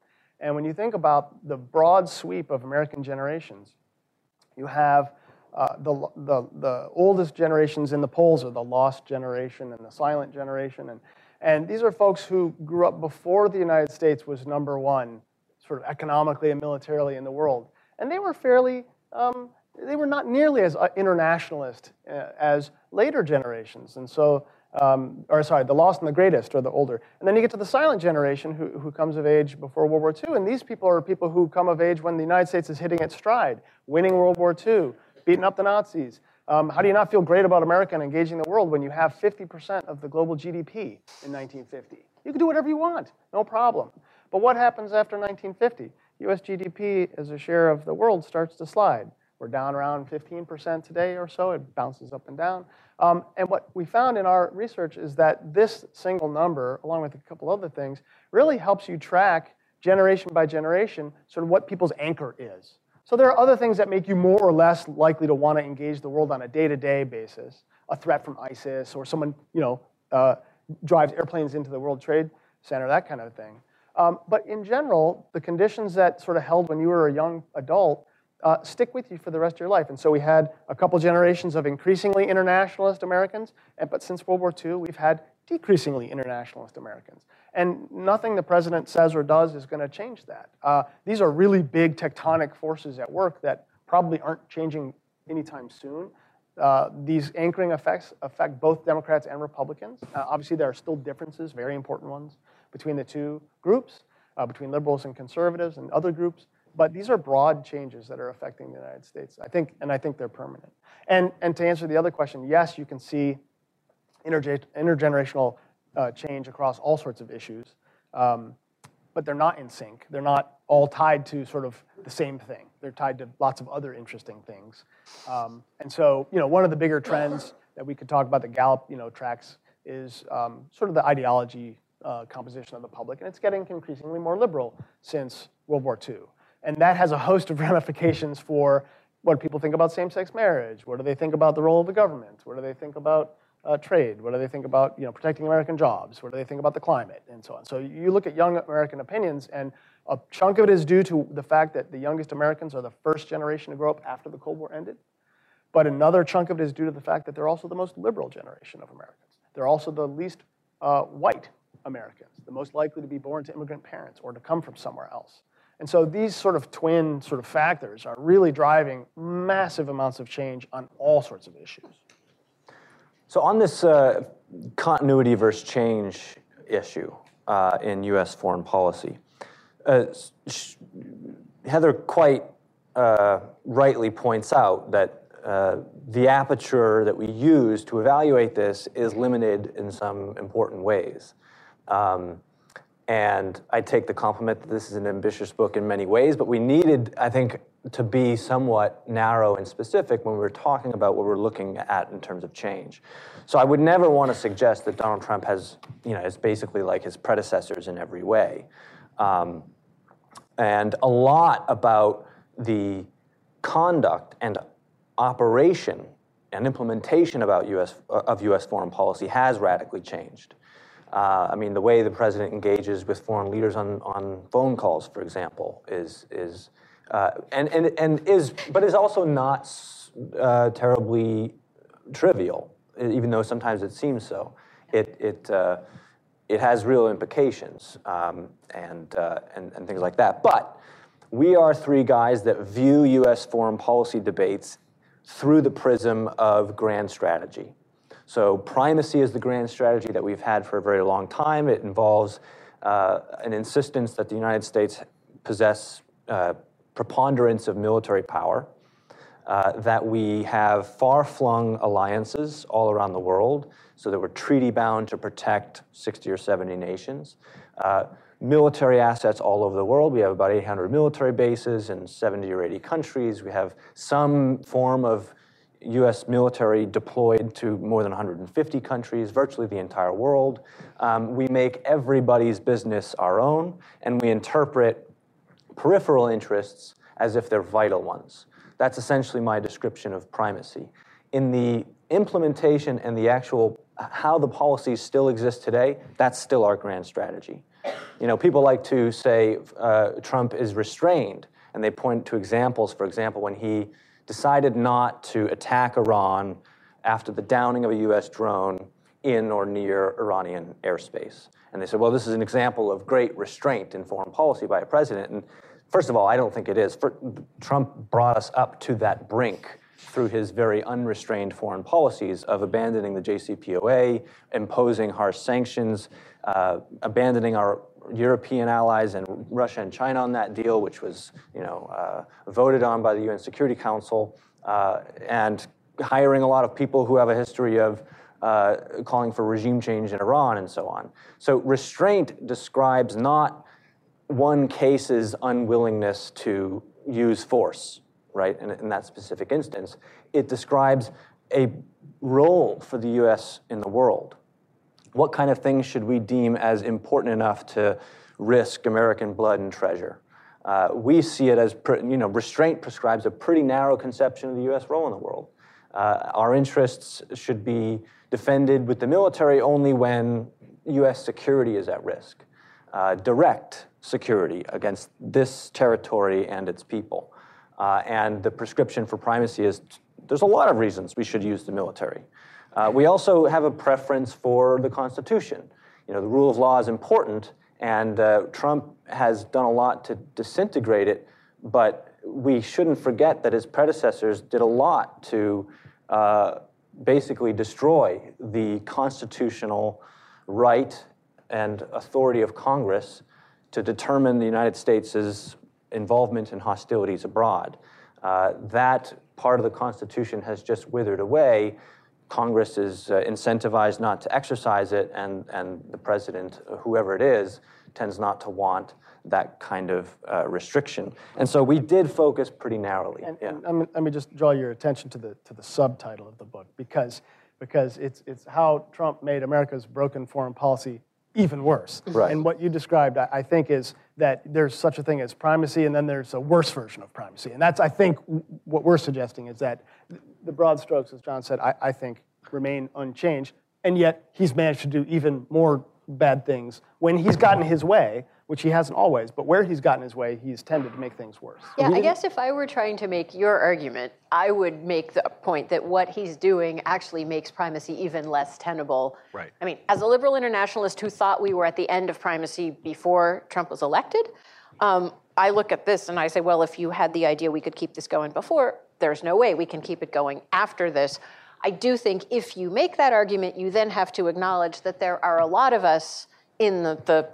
And when you think about the broad sweep of American generations, you have uh, the, the, the oldest generations in the polls are the lost generation and the silent generation. And, and these are folks who grew up before the United States was number one, sort of economically and militarily in the world. And they were fairly, um, they were not nearly as uh, internationalist uh, as later generations. And so um, or sorry, the lost and the greatest, or the older. And then you get to the silent generation who, who comes of age before World War II. And these people are people who come of age when the United States is hitting its stride, winning World War II, beating up the Nazis. Um, how do you not feel great about America and engaging the world when you have 50% of the global GDP in 1950? You can do whatever you want, no problem. But what happens after 1950? US GDP as a share of the world starts to slide. We're down around 15% today or so. It bounces up and down. Um, and what we found in our research is that this single number, along with a couple other things, really helps you track generation by generation sort of what people's anchor is. So there are other things that make you more or less likely to want to engage the world on a day-to-day basis. A threat from ISIS or someone, you know, uh, drives airplanes into the World Trade Center, that kind of thing. Um, but in general, the conditions that sort of held when you were a young adult uh, stick with you for the rest of your life. And so we had a couple generations of increasingly internationalist Americans, and, but since World War II, we've had decreasingly internationalist Americans. And nothing the president says or does is going to change that. Uh, these are really big tectonic forces at work that probably aren't changing anytime soon. Uh, these anchoring effects affect both Democrats and Republicans. Uh, obviously, there are still differences, very important ones, between the two groups, uh, between liberals and conservatives and other groups. But these are broad changes that are affecting the United States. I think, and I think they're permanent. And, and to answer the other question, yes, you can see intergenerational uh, change across all sorts of issues, um, but they're not in sync. They're not all tied to sort of the same thing. They're tied to lots of other interesting things. Um, and so, you know, one of the bigger trends that we could talk about that Gallup, you know, tracks is um, sort of the ideology uh, composition of the public, and it's getting increasingly more liberal since World War II. And that has a host of ramifications for what people think about same sex marriage. What do they think about the role of the government? What do they think about uh, trade? What do they think about you know, protecting American jobs? What do they think about the climate? And so on. So you look at young American opinions, and a chunk of it is due to the fact that the youngest Americans are the first generation to grow up after the Cold War ended. But another chunk of it is due to the fact that they're also the most liberal generation of Americans. They're also the least uh, white Americans, the most likely to be born to immigrant parents or to come from somewhere else. And so these sort of twin sort of factors are really driving massive amounts of change on all sorts of issues. So on this uh, continuity versus change issue uh, in U.S. foreign policy, uh, Heather quite uh, rightly points out that uh, the aperture that we use to evaluate this is limited in some important ways. Um, and I take the compliment that this is an ambitious book in many ways, but we needed, I think, to be somewhat narrow and specific when we were talking about what we're looking at in terms of change. So I would never want to suggest that Donald Trump has, you know, is basically like his predecessors in every way. Um, and a lot about the conduct and operation and implementation about US, of U.S. foreign policy has radically changed. Uh, I mean, the way the president engages with foreign leaders on, on phone calls, for example, is is uh, and, and and is but is also not uh, terribly trivial, even though sometimes it seems so. It it uh, it has real implications um, and, uh, and and things like that. But we are three guys that view U.S. foreign policy debates through the prism of grand strategy. So primacy is the grand strategy that we've had for a very long time. It involves uh, an insistence that the United States possess uh, preponderance of military power, uh, that we have far-flung alliances all around the world, so that we're treaty bound to protect 60 or 70 nations. Uh, military assets all over the world. We have about 800 military bases in 70 or 80 countries. We have some form of US military deployed to more than 150 countries, virtually the entire world. Um, we make everybody's business our own, and we interpret peripheral interests as if they're vital ones. That's essentially my description of primacy. In the implementation and the actual how the policies still exist today, that's still our grand strategy. You know, people like to say uh, Trump is restrained, and they point to examples. For example, when he decided not to attack Iran after the downing of a U.S. drone in or near Iranian airspace. And they said, well, this is an example of great restraint in foreign policy by a president. And first of all, I don't think it is. For, Trump brought us up to that brink through his very unrestrained foreign policies of abandoning the JCPOA, imposing harsh sanctions, uh, abandoning our European allies and Russia and China on that deal, which was you know, uh, voted on by the UN Security Council, uh, and hiring a lot of people who have a history of uh, calling for regime change in Iran and so on. So restraint describes not one case's unwillingness to use force, right, in, in that specific instance. It describes a role for the US in the world what kind of things should we deem as important enough to risk American blood and treasure? Uh, we see it as, you know, restraint prescribes a pretty narrow conception of the U.S. role in the world. Uh, our interests should be defended with the military only when U.S. security is at risk, uh, direct security against this territory and its people. Uh, and the prescription for primacy is there's a lot of reasons we should use the military. Uh, we also have a preference for the Constitution. You know, the rule of law is important, and uh, Trump has done a lot to disintegrate it, but we shouldn't forget that his predecessors did a lot to uh, basically destroy the constitutional right and authority of Congress to determine the United States' involvement in hostilities abroad. Uh, that part of the Constitution has just withered away Congress is uh, incentivized not to exercise it, and, and the president, whoever it is, tends not to want that kind of uh, restriction. And so we did focus pretty narrowly. And, yeah. and let me just draw your attention to the, to the subtitle of the book, because, because it's, it's how Trump made America's broken foreign policy even worse. Right. And what you described, I, I think, is that there's such a thing as primacy, and then there's a worse version of primacy. And that's, I think, what we're suggesting is that the broad strokes, as John said, I, I think remain unchanged. And yet he's managed to do even more bad things when he's gotten his way, which he hasn't always, but where he's gotten his way, he's tended to make things worse. Yeah, I guess if I were trying to make your argument, I would make the point that what he's doing actually makes primacy even less tenable. Right. I mean, as a liberal internationalist who thought we were at the end of primacy before Trump was elected, um, I look at this and I say, well, if you had the idea we could keep this going before, there's no way we can keep it going after this. I do think if you make that argument, you then have to acknowledge that there are a lot of us in the, the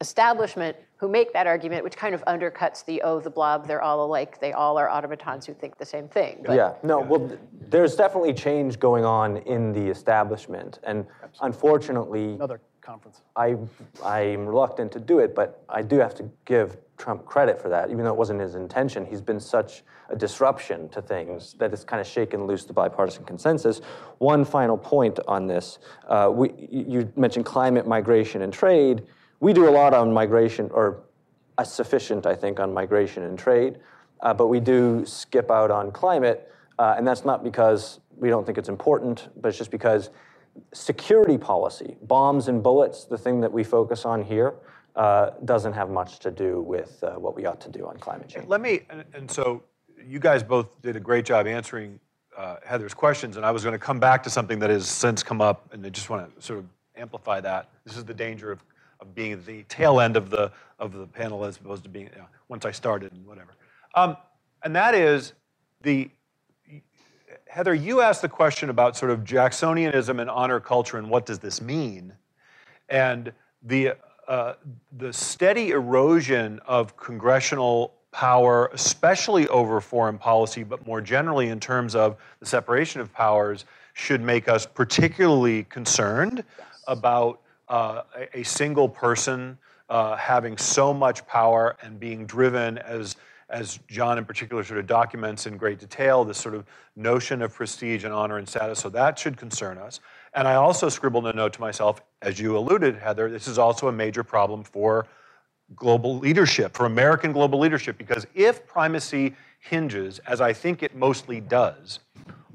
establishment who make that argument, which kind of undercuts the oh, the blob, they're all alike, they all are automatons who think the same thing. But, yeah, no, well, there's definitely change going on in the establishment, and Absolutely. unfortunately, another conference. I I'm reluctant to do it, but I do have to give Trump credit for that, even though it wasn't his intention. He's been such a disruption to things that it's kind of shaken loose the bipartisan consensus. One final point on this: uh, we, you mentioned climate, migration, and trade. We do a lot on migration, or a sufficient, I think, on migration and trade, uh, but we do skip out on climate, uh, and that's not because we don't think it's important, but it's just because security policy, bombs and bullets, the thing that we focus on here uh, doesn't have much to do with uh, what we ought to do on climate change. Let me, and, so you guys both did a great job answering uh, Heather's questions, and I was going to come back to something that has since come up, and I just want to sort of amplify that. This is the danger of being the tail end of the of the panel as opposed to being you know, once I started and whatever. Um, and that is the Heather, you asked the question about sort of Jacksonianism and honor culture and what does this mean, and the uh, the steady erosion of congressional power, especially over foreign policy, but more generally in terms of the separation of powers, should make us particularly concerned yes. about uh, a, a, single person uh, having so much power and being driven as as John in particular sort of documents in great detail, this sort of notion of prestige and honor and status. So that should concern us. And I also scribbled a note to myself, as you alluded, Heather, this is also a major problem for global leadership, for American global leadership, because if primacy hinges, as I think it mostly does,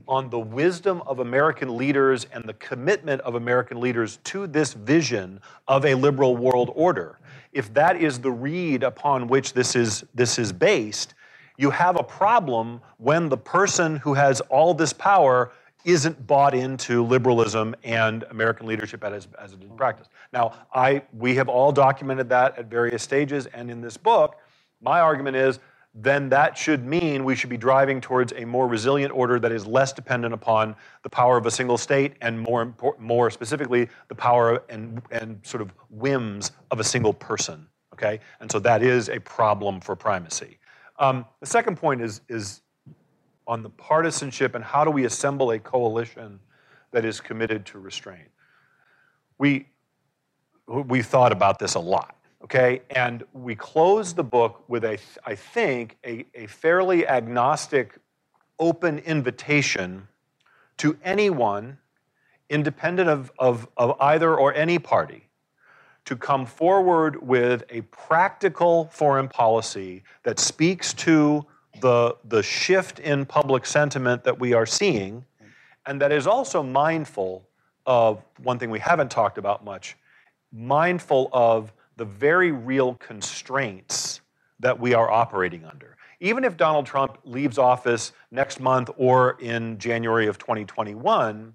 on the wisdom of American leaders and the commitment of American leaders to this vision of a liberal world order, if that is the reed upon which this is, this is based, you have a problem when the person who has all this power isn't bought into liberalism and American leadership as, as it is practiced. Now, I, we have all documented that at various stages, and in this book, my argument is then that should mean we should be driving towards a more resilient order that is less dependent upon the power of a single state and more, more specifically, the power and, and sort of whims of a single person. Okay? And so that is a problem for primacy. Um, the second point is, is on the partisanship and how do we assemble a coalition that is committed to restraint. We, we thought about this a lot okay? And we close the book with a, I think, a, a fairly agnostic, open invitation to anyone, independent of, of, of either or any party, to come forward with a practical foreign policy that speaks to the, the shift in public sentiment that we are seeing, and that is also mindful of one thing we haven't talked about much mindful of the very real constraints that we are operating under. Even if Donald Trump leaves office next month or in January of 2021,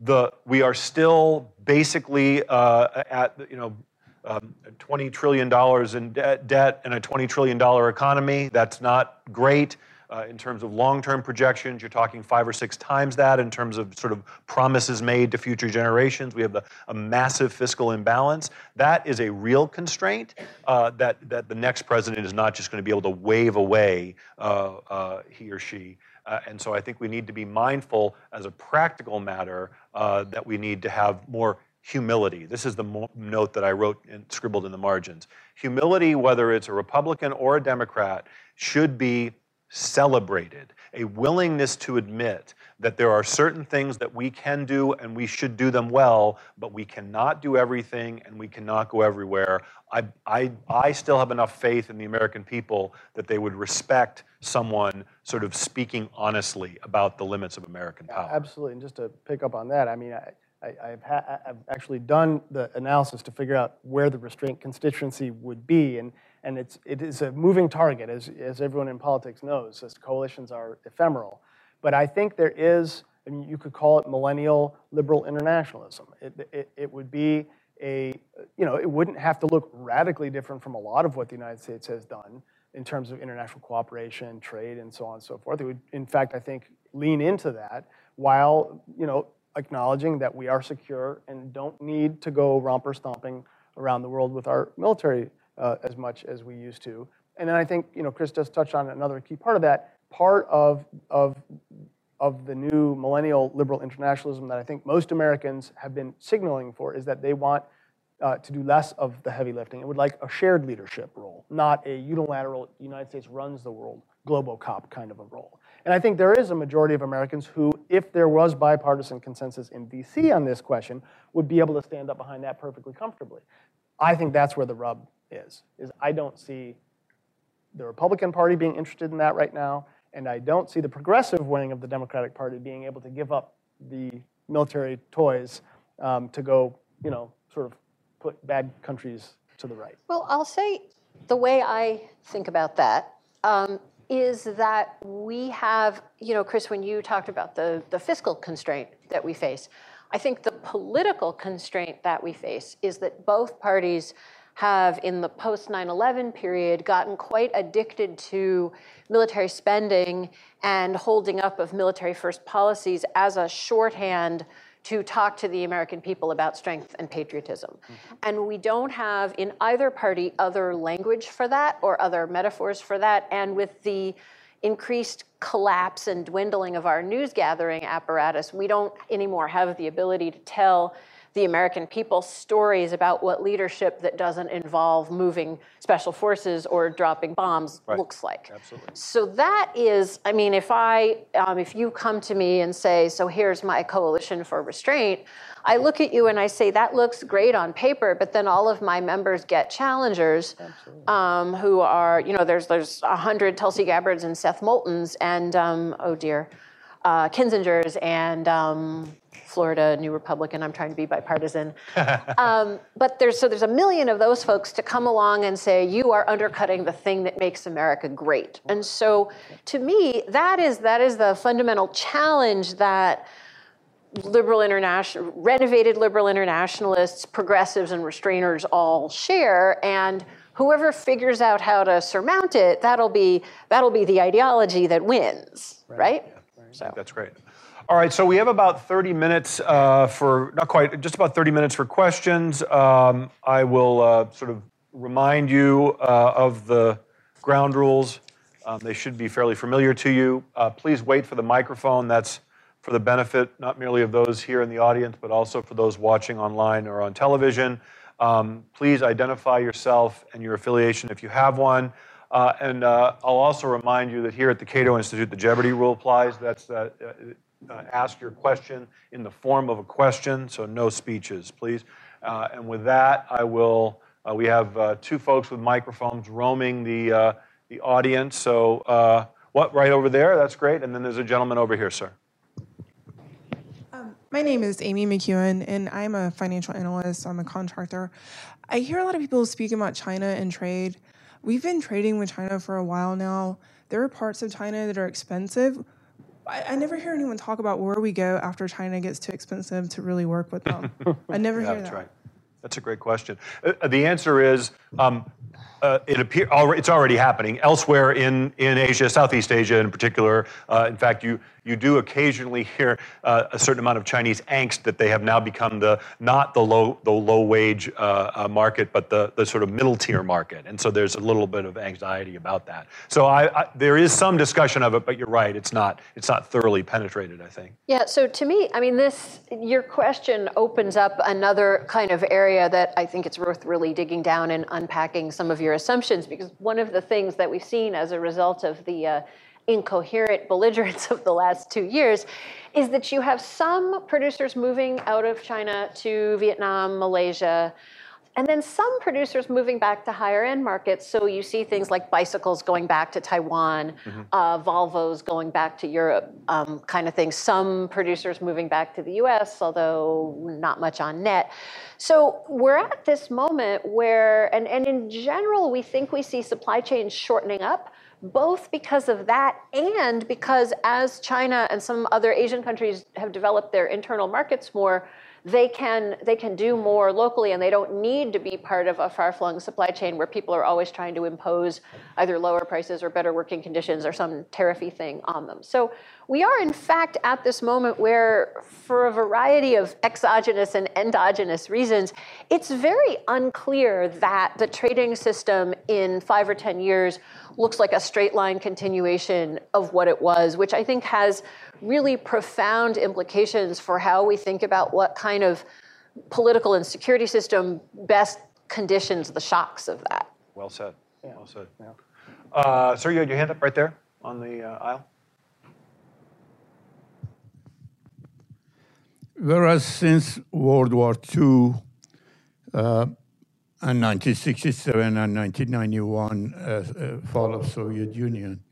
the, we are still basically uh, at you know um, $20 trillion in de- debt and a $20 trillion economy. That's not great. Uh, in terms of long-term projections, you're talking five or six times that in terms of sort of promises made to future generations. We have the, a massive fiscal imbalance. That is a real constraint uh, that, that the next president is not just going to be able to wave away uh, uh he or she. Uh, and so I think we need to be mindful as a practical matter uh, that we need to have more humility. This is the mo- note that I wrote and scribbled in the margins. Humility, whether it's a Republican or a Democrat, should be celebrated, a willingness to admit that there are certain things that we can do and we should do them well, but we cannot do everything and we cannot go everywhere. I, I, I still have enough faith in the American people that they would respect someone sort of speaking honestly about the limits of American power. Absolutely. And just to pick up on that, I mean, I, I, have ha- I've actually done the analysis to figure out where the restraint constituency would be. And and it's, it is a moving target, as, as everyone in politics knows, as coalitions are ephemeral. But I think there is, I mean, you could call it millennial liberal internationalism. It, it, it would be a, you know, it wouldn't have to look radically different from a lot of what the United States has done in terms of international cooperation, trade, and so on and so forth. It would, in fact, I think, lean into that while, you know, acknowledging that we are secure and don't need to go romper stomping around the world with our military uh, as much as we used to. And then I think you know Chris just touched on another key part of that. Part of of of the new millennial liberal internationalism that I think most Americans have been signaling for is that they want uh, to do less of the heavy lifting and would like a shared leadership role, not a unilateral United States runs the world, globocop kind of a role. And I think there is a majority of Americans who, if there was bipartisan consensus in DC on this question, would be able to stand up behind that perfectly comfortably. I think that's where the rub is, is I don't see the Republican Party being interested in that right now, and I don't see the progressive wing of the Democratic Party being able to give up the military toys um, to go, you know, sort of put bad countries to the right. Well, I'll say the way I think about that um, is that we have, you know, Chris, when you talked about the, the fiscal constraint that we face, I think the political constraint that we face is that both parties have, in the post 9 11 period, gotten quite addicted to military spending and holding up of military first policies as a shorthand to talk to the American people about strength and patriotism. Mm-hmm. And we don't have in either party other language for that or other metaphors for that. And with the increased collapse and dwindling of our news gathering apparatus, we don't anymore have the ability to tell the American people stories about what leadership that doesn't involve moving special forces or dropping bombs Right. looks like. Absolutely. So that is, I mean, if I, um, if you come to me and say, so here's my coalition for restraint, I look at you and I say that looks great on paper, but then all of my members get challengers, um, who are, you know, there's there's a hundred Tulsi Gabbards and Seth Moultons and um, oh dear, uh, Kinzingers and um, Florida New Republican. I'm trying to be bipartisan. um, but there's so there's a million of those folks to come along and say you are undercutting the thing that makes America great. And so to me, that is that is the fundamental challenge that liberal international renovated liberal internationalists progressives and restrainers all share and whoever figures out how to surmount it that'll be that'll be the ideology that wins right, so That's great. All right, so we have about 30 minutes uh, for, not quite, just about 30 minutes for questions. Um, I will uh, sort of remind you uh, of the ground rules. Um, they should be fairly familiar to you. Uh, please wait for the microphone. That's for the benefit not merely of those here in the audience, but also for those watching online or on television. Um, please identify yourself and your affiliation if you have one. Uh, and uh, I'll also remind you that here at the Cato Institute, the Jeopardy rule applies. That's uh, uh, ask your question in the form of a question, so no speeches, please. Uh, and with that, I will. Uh, we have uh, two folks with microphones roaming the uh, the audience. So uh, what? Right over there. That's great. And then there's a gentleman over here, sir. My name is Amy McEwen, and I'm a financial analyst. I'm a contractor. I hear a lot of people speaking about China and trade. We've been trading with China for a while now. There are parts of China that are expensive. I, I never hear anyone talk about where we go after China gets too expensive to really work with them. I never Yeah, hear that's that. right. That's a great question. Uh, uh, the answer is um, uh, it appear, it's already happening elsewhere in, in Asia, Southeast Asia in particular. Uh, in fact, you, you do occasionally hear uh, a certain amount of Chinese angst that they have now become the not the low the low wage uh, uh, market, but the, the sort of middle tier market. And so there's a little bit of anxiety about that. So I, I, there is some discussion of it, but you're right. It's not it's not thoroughly penetrated. I think. Yeah, so to me, I mean, this, your question opens up another kind of area that I think it's worth really digging down and unpacking some of your assumptions, because one of the things that we've seen as a result of the uh, incoherent belligerence of the last two years is that you have some producers moving out of China to Vietnam, Malaysia, and then some producers moving back to higher end markets. So you see things like bicycles going back to Taiwan, uh, Volvos going back to Europe, um, kind of thing. Some producers moving back to the US, although not much on net. So we're at this moment where, and, and in general, we think we see supply chains shortening up both because of that and because as China and some other Asian countries have developed their internal markets more, they can they can do more locally and they don't need to be part of a far-flung supply chain where people are always trying to impose either lower prices or better working conditions or some tariffy thing on them. So we are in fact at this moment where for a variety of exogenous and endogenous reasons, it's very unclear that the trading system in 5 or 10 years looks like a straight line continuation of what it was, which I think has really profound implications for how we think about what kind of political and security system best conditions the shocks of that. Well said. Well said. Uh, sir, you had your hand up right there on the uh, aisle. Whereas since World War II uh, and 1967 and 1991, uh, uh, fall of Soviet Union,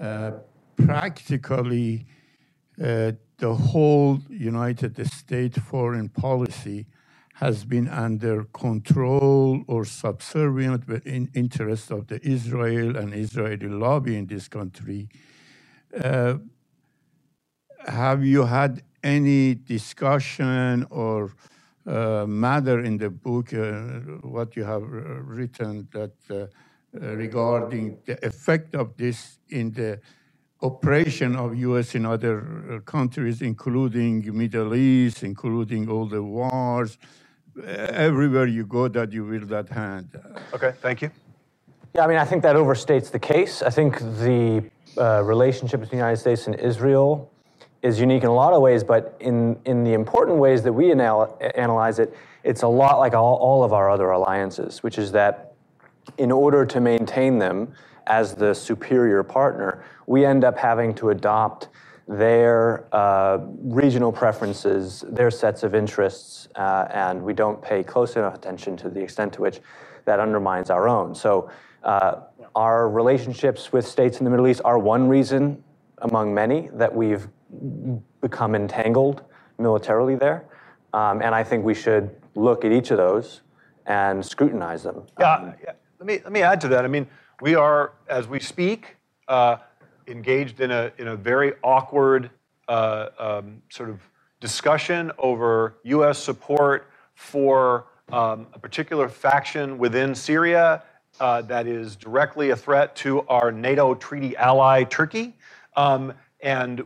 uh, practically uh, the whole United States foreign policy has been under control or subservient in interest of the Israel and Israeli lobby in this country. Uh, have you had any discussion or uh, matter in the book, uh, what you have uh, written that uh, uh, regarding the effect of this in the operation of U.S. in other uh, countries, including Middle East, including all the wars, uh, everywhere you go that you will that hand. Okay, thank you. Yeah, I mean, I think that overstates the case. I think the uh, relationship between the United States and Israel is unique in a lot of ways, but in, in the important ways that we anal- analyze it, it's a lot like all, all of our other alliances, which is that in order to maintain them as the superior partner, we end up having to adopt their uh, regional preferences, their sets of interests, uh, and we don't pay close enough attention to the extent to which that undermines our own. So, uh, our relationships with states in the Middle East are one reason among many that we've become entangled militarily there. Um, and I think we should look at each of those and scrutinize them. Yeah, um, yeah. Let, me, let me add to that. I mean, we are, as we speak, uh, engaged in a, in a very awkward uh, um, sort of discussion over U.S. support for um, a particular faction within Syria uh, that is directly a threat to our NATO treaty ally, Turkey. Um, and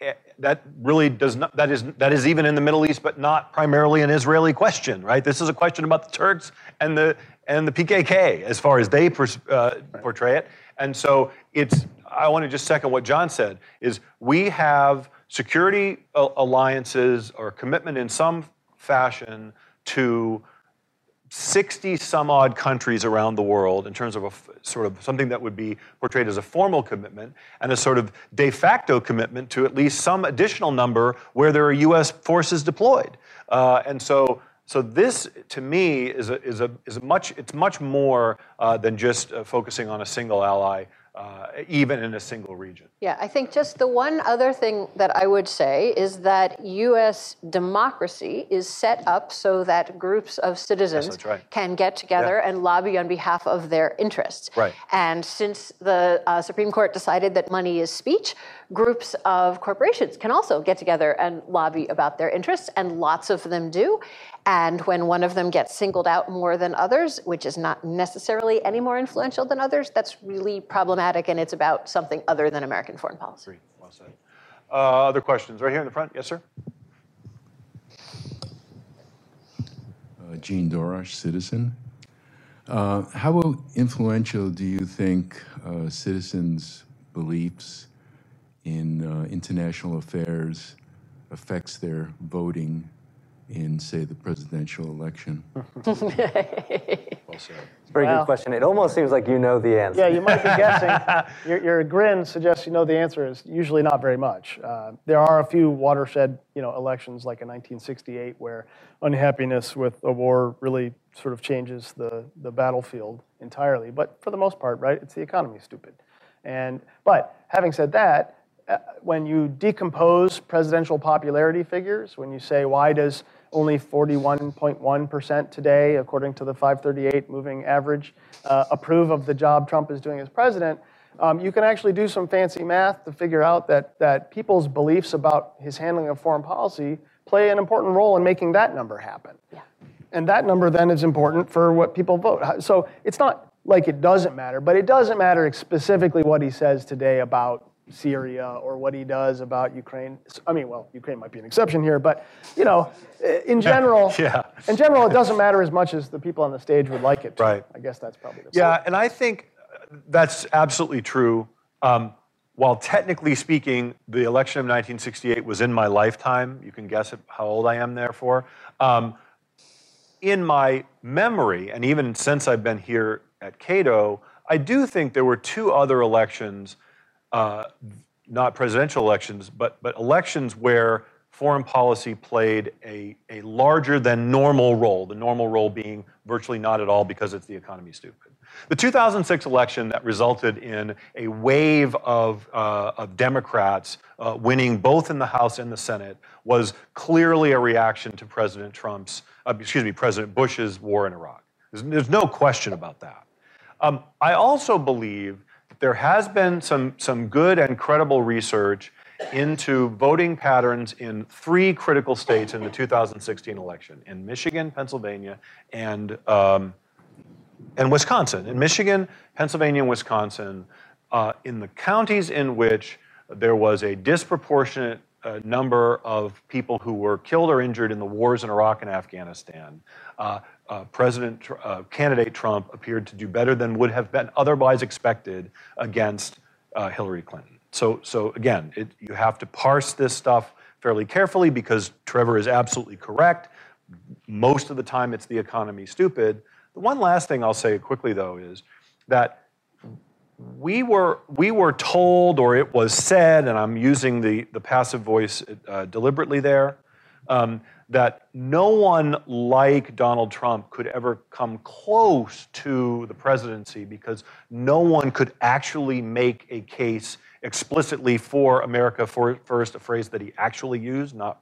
eh, that really does not, that is, that is even in the Middle East, but not primarily an Israeli question, right? This is a question about the Turks and the, and the PKK as far as they pers- uh, portray it. And so it's, I want to just second what John said, is we have security alliances or commitment in some fashion to 60 some odd countries around the world in terms of a sort of something that would be portrayed as a formal commitment and a sort of de facto commitment to at least some additional number where there are US forces deployed. Uh, and so so this, to me, is a, is a, is a much, it's much more uh, than just uh, focusing on a single ally uh, even in a single region. Yeah, I think just the one other thing that I would say is that U.S. democracy is set up so that groups of citizens yes, right. can get together yeah. and lobby on behalf of their interests. Right. And since the uh, Supreme Court decided that money is speech, groups of corporations can also get together and lobby about their interests, and lots of them do. And when one of them gets singled out more than others, which is not necessarily any more influential than others, that's really problematic and it's about something other than American foreign policy. Great. Well said. Uh, other questions? Right here in the front. Yes, sir. Uh, Gene Dorosh, citizen. Uh, how influential do you think uh, citizens' beliefs in uh, international affairs affects their voting in, say, the presidential election? well said. Very well, good question. It almost seems like you know the answer. Yeah, you might be guessing. your, your, grin suggests you know the answer is usually not very much. Uh, there are a few watershed, you know, elections like in 1968 where unhappiness with a war really sort of changes the, the battlefield entirely. But for the most part, right, it's the economy, stupid. And but having said that, when you decompose presidential popularity figures, when you say why does only 41.1% today, according to the 538 moving average, uh, approve of the job Trump is doing as president, um, you can actually do some fancy math to figure out that, that people's beliefs about his handling of foreign policy play an important role in making that number happen. Yeah. And that number then is important for what people vote. So it's not like it doesn't matter, but it doesn't matter specifically what he says today about Syria or what he does about Ukraine. I mean, well, Ukraine might be an exception here, but you know, in general, yeah. in general, it doesn't matter as much as the people on the stage would like it. To. Right. I guess that's probably the yeah, point. and I think that's absolutely true. Um, while technically speaking, the election of 1968 was in my lifetime, you can guess how old I am, therefore. Um, in my memory, and even since I've been here at Cato, I do think there were two other elections uh, not presidential elections, but, but elections where foreign policy played a, a larger than normal role, the normal role being virtually not at all because it's the economy stupid. The 2006 election that resulted in a wave of, uh, of Democrats uh, winning both in the House and the Senate was clearly a reaction to President Trump's, uh, excuse me, President Bush's war in Iraq. There's, there's no question about that. Um, I also believe there has been some, some good and credible research into voting patterns in three critical states in the 2016 election in Michigan, Pennsylvania, and, um, and Wisconsin. In Michigan, Pennsylvania, and Wisconsin, uh, in the counties in which there was a disproportionate uh, number of people who were killed or injured in the wars in Iraq and Afghanistan, uh, uh, President uh, candidate Trump appeared to do better than would have been otherwise expected against uh, Hillary Clinton. so, so again, it, you have to parse this stuff fairly carefully because Trevor is absolutely correct. Most of the time, it's the economy stupid. The one last thing I'll say quickly, though, is that we were, we were told, or it was said, and I'm using the, the passive voice uh, deliberately there, um, that no one like Donald Trump could ever come close to the presidency because no one could actually make a case explicitly for America for, first, a phrase that he actually used, not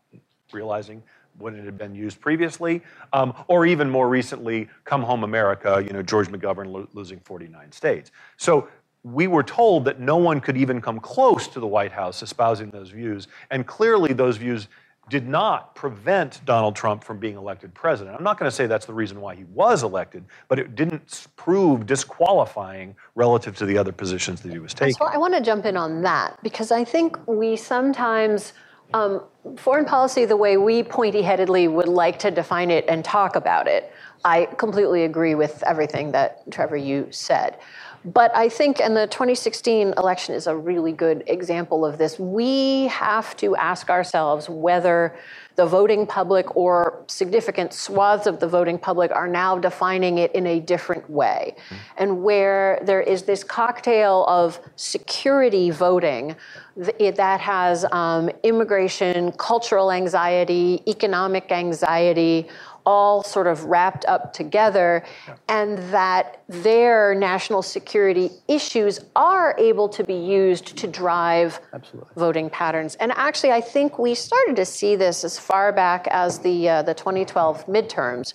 realizing when it had been used previously, um, or even more recently, "Come Home America." You know, George McGovern lo- losing 49 states. So we were told that no one could even come close to the White House espousing those views, and clearly those views did not prevent Donald Trump from being elected president. I'm not going to say that's the reason why he was elected, but it didn't prove disqualifying relative to the other positions that he was taking. So I want to jump in on that because I think we sometimes. Um, foreign policy, the way we pointy headedly would like to define it and talk about it, I completely agree with everything that Trevor, you said. But I think, and the 2016 election is a really good example of this, we have to ask ourselves whether the voting public or significant swaths of the voting public are now defining it in a different way. Mm-hmm. And where there is this cocktail of security voting that has um, immigration, cultural anxiety, economic anxiety, all sort of wrapped up together, and that their national security issues are able to be used to drive Absolutely. voting patterns. And actually, I think we started to see this as far back as the uh, the 2012 midterms,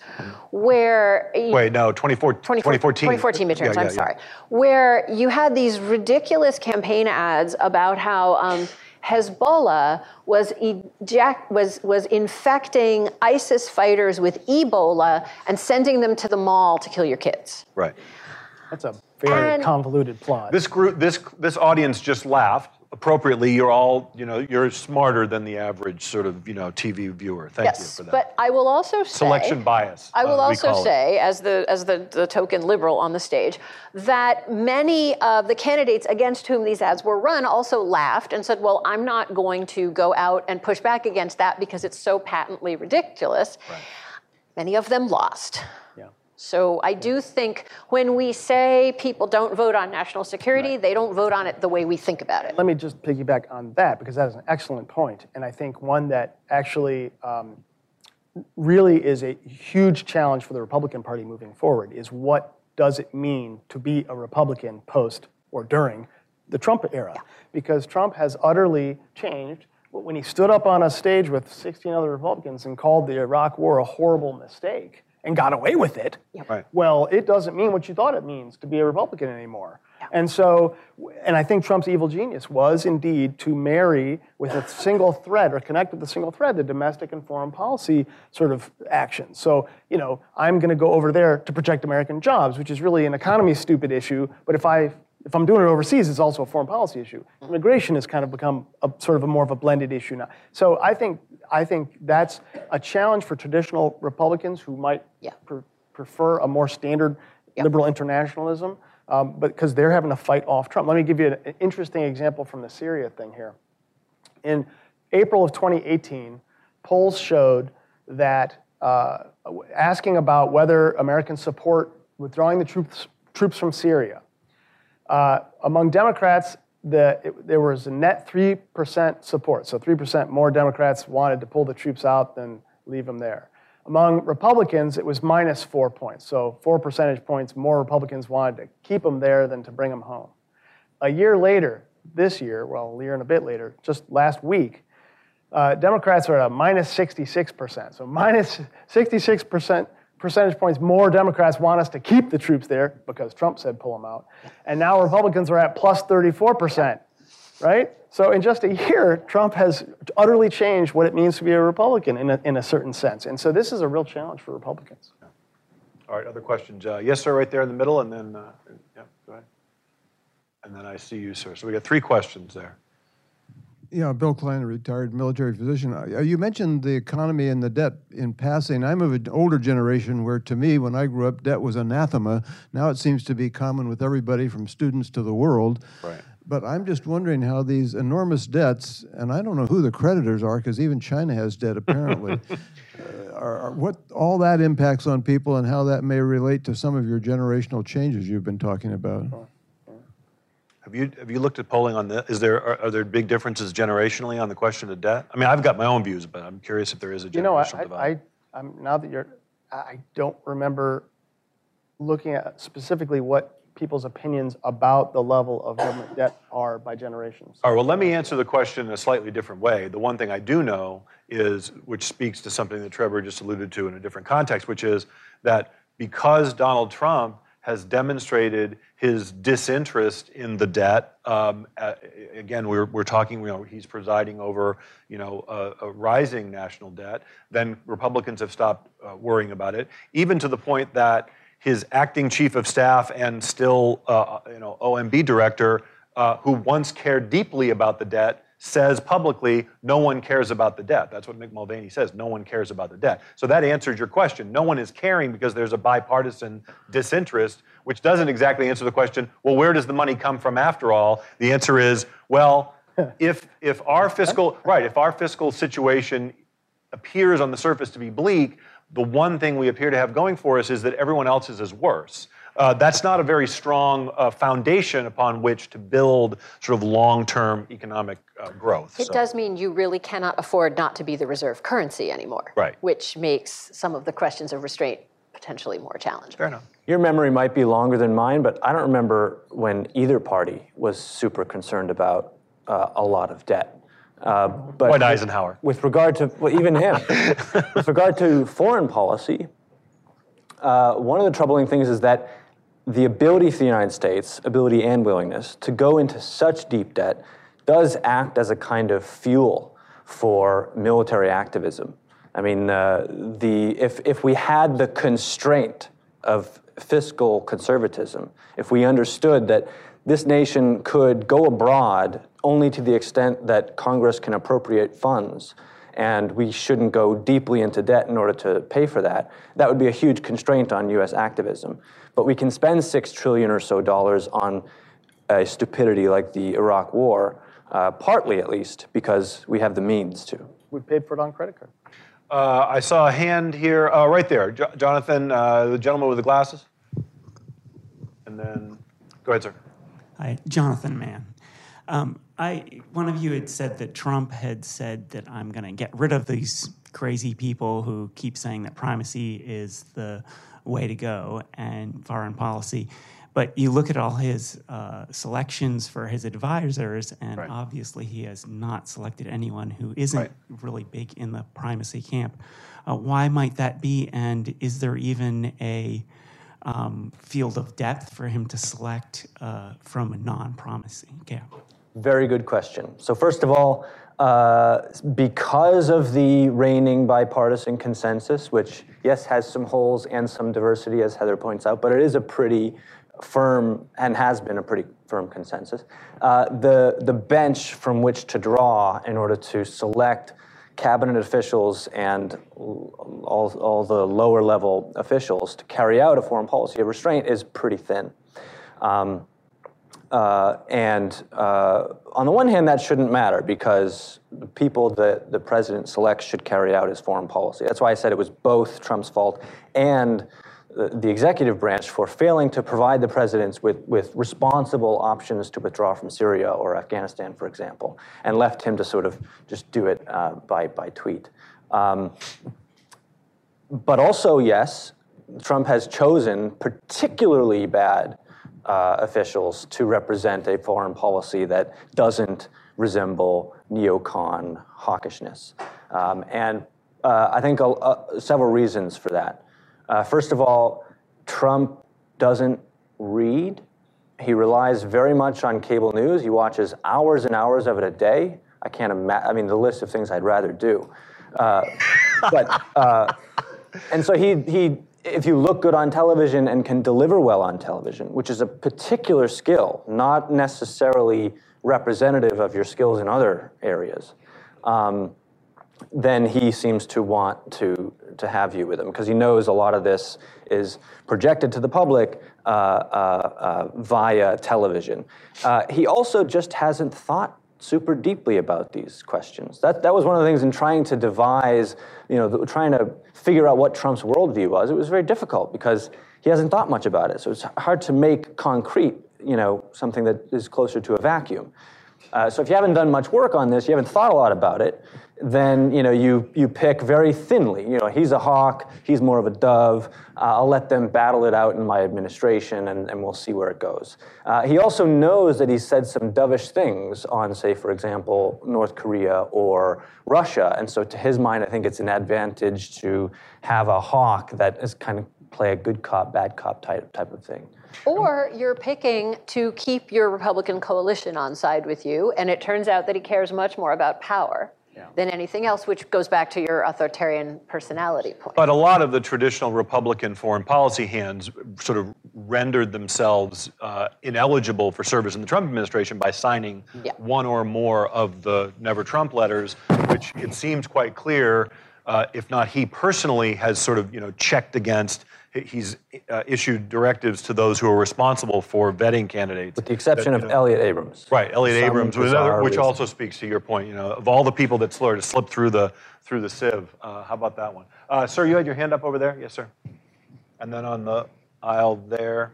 where wait, no, 2014, 2014, 2014 midterms. Yeah, yeah, I'm sorry, yeah. where you had these ridiculous campaign ads about how. Um, Hezbollah was, eject, was, was infecting ISIS fighters with Ebola and sending them to the mall to kill your kids. Right. That's a very and convoluted plot. This group, this, this audience just laughed appropriately, you're all, you know, you're smarter than the average sort of, you know, TV viewer. Thank yes, you for that. But I will also say selection bias. I will uh, also say, it. as the as the, the token liberal on the stage, that many of the candidates against whom these ads were run also laughed and said, "Well, I'm not going to go out and push back against that because it's so patently ridiculous." Right. Many of them lost. So I do think when we say people don't vote on national security, right. they don't vote on it the way we think about it. Let me just piggyback on that because that is an excellent point, and I think one that actually um, really is a huge challenge for the Republican Party moving forward is what does it mean to be a Republican post or during the Trump era? Yeah. Because Trump has utterly changed when he stood up on a stage with 16 other Republicans and called the Iraq War a horrible mistake and got away with it, yep. right. well, it doesn't mean what you thought it means to be a Republican anymore. Yep. And so, and I think Trump's evil genius was indeed to marry with a single thread or connect with a single thread the domestic and foreign policy sort of action. So, you know, I'm going to go over there to protect American jobs, which is really an economy stupid issue. But if I if I'm doing it overseas, it's also a foreign policy issue. Immigration has kind of become a, sort of a more of a blended issue now. So I think I think that's a challenge for traditional Republicans who might yeah. pre- prefer a more standard liberal internationalism, um, but because they're having to fight off Trump. Let me give you an, an interesting example from the Syria thing here. In April of 2018, polls showed that uh, asking about whether Americans support withdrawing the troops, troops from Syria, uh, among Democrats, the, it, there was a net 3% support. So 3% more Democrats wanted to pull the troops out than leave them there. Among Republicans, it was minus four points. So four percentage points more Republicans wanted to keep them there than to bring them home. A year later, this year, well, a year and a bit later, just last week, uh, Democrats are at a minus 66%. So minus 66% percentage points more Democrats want us to keep the troops there because Trump said pull them out. And now Republicans are at plus 34%, right? So in just a year, Trump has utterly changed what it means to be a Republican in a, in a certain sense. And so this is a real challenge for Republicans. All right, other questions? Uh, yes, sir, right there in the middle, and then, uh, yeah, go ahead. And then I see you, sir. So we got three questions there. Yeah, Bill Klein, a retired military physician. Uh, you mentioned the economy and the debt in passing. I'm of an older generation where, to me, when I grew up, debt was anathema. Now it seems to be common with everybody from students to the world. Right. But I'm just wondering how these enormous debts, and I don't know who the creditors are, because even China has debt apparently, uh, are, are what all that impacts on people and how that may relate to some of your generational changes you've been talking about. Have you, have you looked at polling on this? Is there, are, are there big differences generationally on the question of debt? I mean, I've got my own views, but I'm curious if there is a generational You know, I, divide. I, I'm, now that you're, I don't remember looking at specifically what people's opinions about the level of government debt are by generations. All right, well, let me answer the question in a slightly different way. The one thing I do know is, which speaks to something that Trevor just alluded to in a different context, which is that because Donald Trump has demonstrated his disinterest in the debt, um, again, we're, we're talking, you know, he's presiding over, you know, a, a rising national debt, then Republicans have stopped uh, worrying about it, even to the point that his acting chief of staff and still, uh, you know, OMB director, uh, who once cared deeply about the debt, says publicly, no one cares about the debt. That's what Mick Mulvaney says. No one cares about the debt. So that answers your question. No one is caring because there's a bipartisan disinterest, which doesn't exactly answer the question. Well, where does the money come from after all? The answer is, well, if if our fiscal right, if our fiscal situation appears on the surface to be bleak, the one thing we appear to have going for us is that everyone else's is worse. Uh, that's not a very strong uh, foundation upon which to build sort of long-term economic uh, growth. It So- does mean you really cannot afford not to be the reserve currency anymore. Right. Which makes some of the questions of restraint potentially more challenging. Fair enough. Your memory might be longer than mine, but I don't remember when either party was super concerned about uh, a lot of debt. Uh, but Dwight Eisenhower. With regard to well, even him, with regard to foreign policy, uh, one of the troubling things is that the ability for the United States, ability and willingness, to go into such deep debt does act as a kind of fuel for military activism. I mean, uh, the, if, if we had the constraint of fiscal conservatism, if we understood that this nation could go abroad only to the extent that Congress can appropriate funds, and we shouldn't go deeply into debt in order to pay for that. That would be a huge constraint on U.S. activism. But we can spend six trillion or so dollars on a stupidity like the Iraq War, uh, partly at least because we have the means to. We paid for it on credit card. Uh, I saw a hand here, uh, right there. Jo- Jonathan, uh, the gentleman with the glasses. And then, go ahead, sir. Hi, Jonathan Mann. Um, I one of you had said that Trump had said that I'm going to get rid of these crazy people who keep saying that primacy is the way to go and foreign policy. But you look at all his uh, selections for his advisors, and Right. obviously he has not selected anyone who isn't Right. really big in the primacy camp. Uh, why might that be? And is there even a um, field of depth for him to select uh, from a non promising camp? Very good question. So, first of all, uh, because of the reigning bipartisan consensus, which, yes, has some holes and some diversity, as Heather points out, but it is a pretty firm and has been a pretty firm consensus, uh, the, the bench from which to draw in order to select cabinet officials and all, all the lower level officials to carry out a foreign policy of restraint is pretty thin. Um, uh, and uh, on the one hand, that shouldn't matter because the people that the president selects should carry out his foreign policy. That's why I said it was both Trump's fault and the, the executive branch for failing to provide the presidents with, with responsible options to withdraw from Syria or Afghanistan, for example, and left him to sort of just do it uh, by, by tweet. Um, but also, yes, Trump has chosen particularly bad uh, officials to represent a foreign policy that doesn't resemble neocon hawkishness. Um, and uh, I think several reasons for that. Uh, first of all, Trump doesn't read. He relies very much on cable news. He watches hours and hours of it a day. I can't imagine, I mean, the list of things I'd rather do. Uh, but, uh, and so he, he, if you look good on television and can deliver well on television, which is a particular skill, not necessarily representative of your skills in other areas, um, then he seems to want to, to have you with him because he knows a lot of this is projected to the public uh, uh, uh, via television. Uh, he also just hasn't thought super deeply about these questions. That, that was one of the things in trying to devise, you know, the, trying to figure out what Trump's worldview was. It was very difficult because he hasn't thought much about it. So it's hard to make concrete, you know, something that is closer to a vacuum. Uh, so if you haven't done much work on this, you haven't thought a lot about it, then you know you you pick very thinly. You know, he's a hawk, he's more of a dove. Uh, I'll let them battle it out in my administration, and, and we'll see where it goes. Uh, he also knows that he said some dovish things on, say, for example, North Korea or Russia, and so to his mind, I think it's an advantage to have a hawk that is kind of play a good cop, bad cop type type of thing. Or you're picking to keep your Republican coalition on side with you, and it turns out that he cares much more about power yeah. than anything else, which goes back to your authoritarian personality point. But a lot of the traditional Republican foreign policy hands sort of rendered themselves uh, ineligible for service in the Trump administration by signing yeah. one or more of the Never Trump letters, which it seems quite clear, uh, if not he personally, has sort of you know checked against he's uh, issued directives to those who are responsible for vetting candidates. With the exception that, of know, Elliott Abrams. Right, Elliott Some Abrams, another, which also speaks to your point. You know, of all the people that sort of slipped through the through the sieve, uh, how about that one, uh, sir? You had your hand up over there, yes, sir. And then on the aisle there,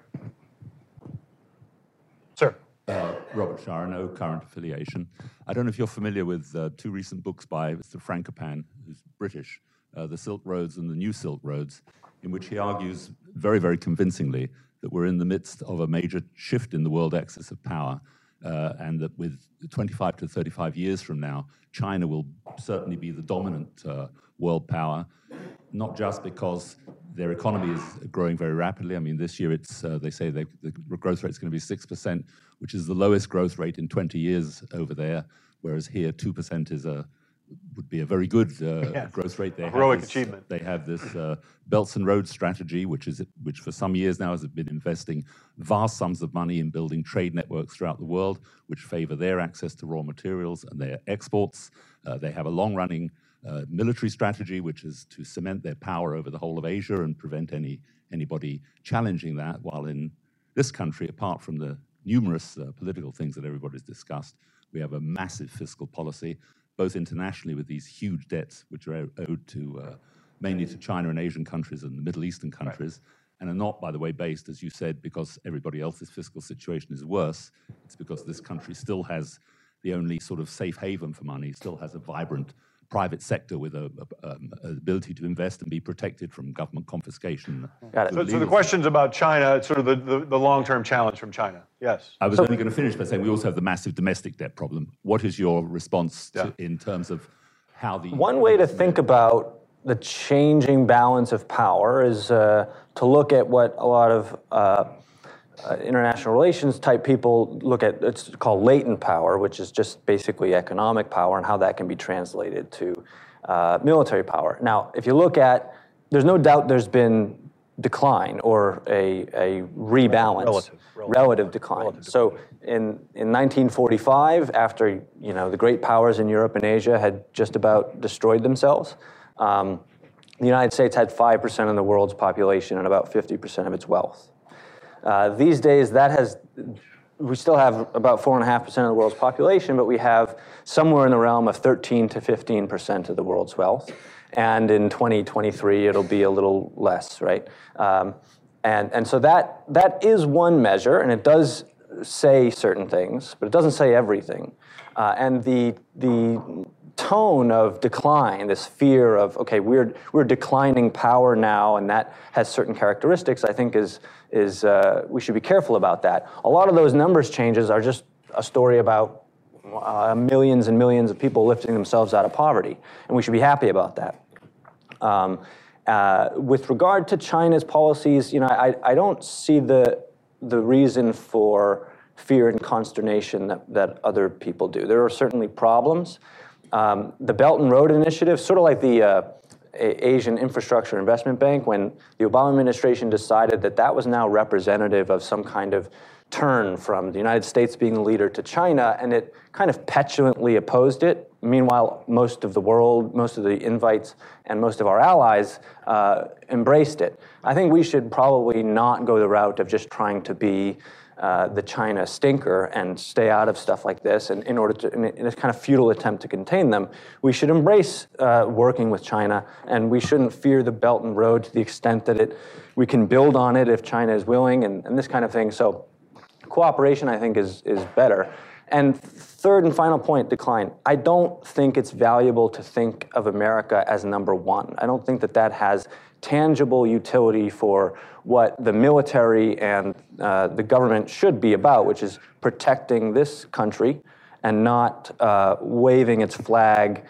sir. Uh, Robert Shah, no current affiliation. I don't know if you're familiar with uh, two recent books by Mr. Frankopan, who's British, uh, The Silk Roads and The New Silk Roads in which he argues very, very convincingly that we're in the midst of a major shift in the world axis of power, uh, and that with 25 to 35 years from now, China will certainly be the dominant uh, world power, not just because their economy is growing very rapidly. I mean, this year it's uh, they say they, the growth rate is going to be six percent, which is the lowest growth rate in 20 years over there, whereas here two percent is a would be a very good uh, yeah. growth rate. They heroic this, achievement. They have this uh, Belts and Roads strategy, which is which for some years now has been investing vast sums of money in building trade networks throughout the world, which favor their access to raw materials and their exports. Uh, they have a long-running uh, military strategy, which is to cement their power over the whole of Asia and prevent any anybody challenging that. While in this country, apart from the numerous uh, political things that everybody's discussed, we have a massive fiscal policy both internationally with these huge debts which are owed to uh, mainly to China and Asian countries and the Middle Eastern countries, right. and are not, by the way, based, as you said, because everybody else's fiscal situation is worse. It's because this country still has the only sort of safe haven for money, still has a vibrant private sector with a, a, um, ability to invest and be protected from government confiscation. Got it. So, so the questions about China, sort of the, the, the long-term challenge from China. Yes. I was so, only going to finish by saying we also have the massive domestic debt problem. What is your response to, yeah. in terms of how the one way to think about the changing balance of power is uh, to look at what a lot of uh, uh, international relations type people look at it's called latent power, which is just basically economic power and how that can be translated to uh, military power. Now, if you look at, there's no doubt there's been decline or a, a rebalance, relative, relative, relative decline. Relative so in, in 1945, after you know the great powers in Europe and Asia had just about destroyed themselves, um, the United States had 5% of the world's population and about 50% of its wealth. Uh, these days, that has we still have about four and a half percent of the world's population, but we have somewhere in the realm of 13 to 15 percent of the world's wealth. And in 2023, it'll be a little less, right? Um, and, and so that, that is one measure, and it does say certain things, but it doesn't say everything. Uh, and the, the tone of decline, this fear of, okay, we're, we're declining power now, and that has certain characteristics, I think is, is uh, we should be careful about that. A lot of those numbers changes are just a story about uh, millions and millions of people lifting themselves out of poverty, and we should be happy about that. Um, uh, with regard to China's policies, you know, I, I don't see the, the reason for fear and consternation that, that other people do. There are certainly problems. Um, the Belt and Road Initiative, sort of like the uh, Asian Infrastructure Investment Bank, when the Obama administration decided that that was now representative of some kind of turn from the United States being the leader to China, and it kind of petulantly opposed it Meanwhile, most of the world, most of the invites, and most of our allies uh, embraced it. I think we should probably not go the route of just trying to be uh, the China stinker and stay out of stuff like this. And in order to, in a, in a kind of futile attempt to contain them, we should embrace uh, working with China, and we shouldn't fear the Belt and Road to the extent that it we can build on it if China is willing, and, and this kind of thing. So, cooperation, I think, is is better. And third and final point, decline. I don't think it's valuable to think of America as number one. I don't think that that has tangible utility for what the military and uh, the government should be about, which is protecting this country and not uh, waving its flag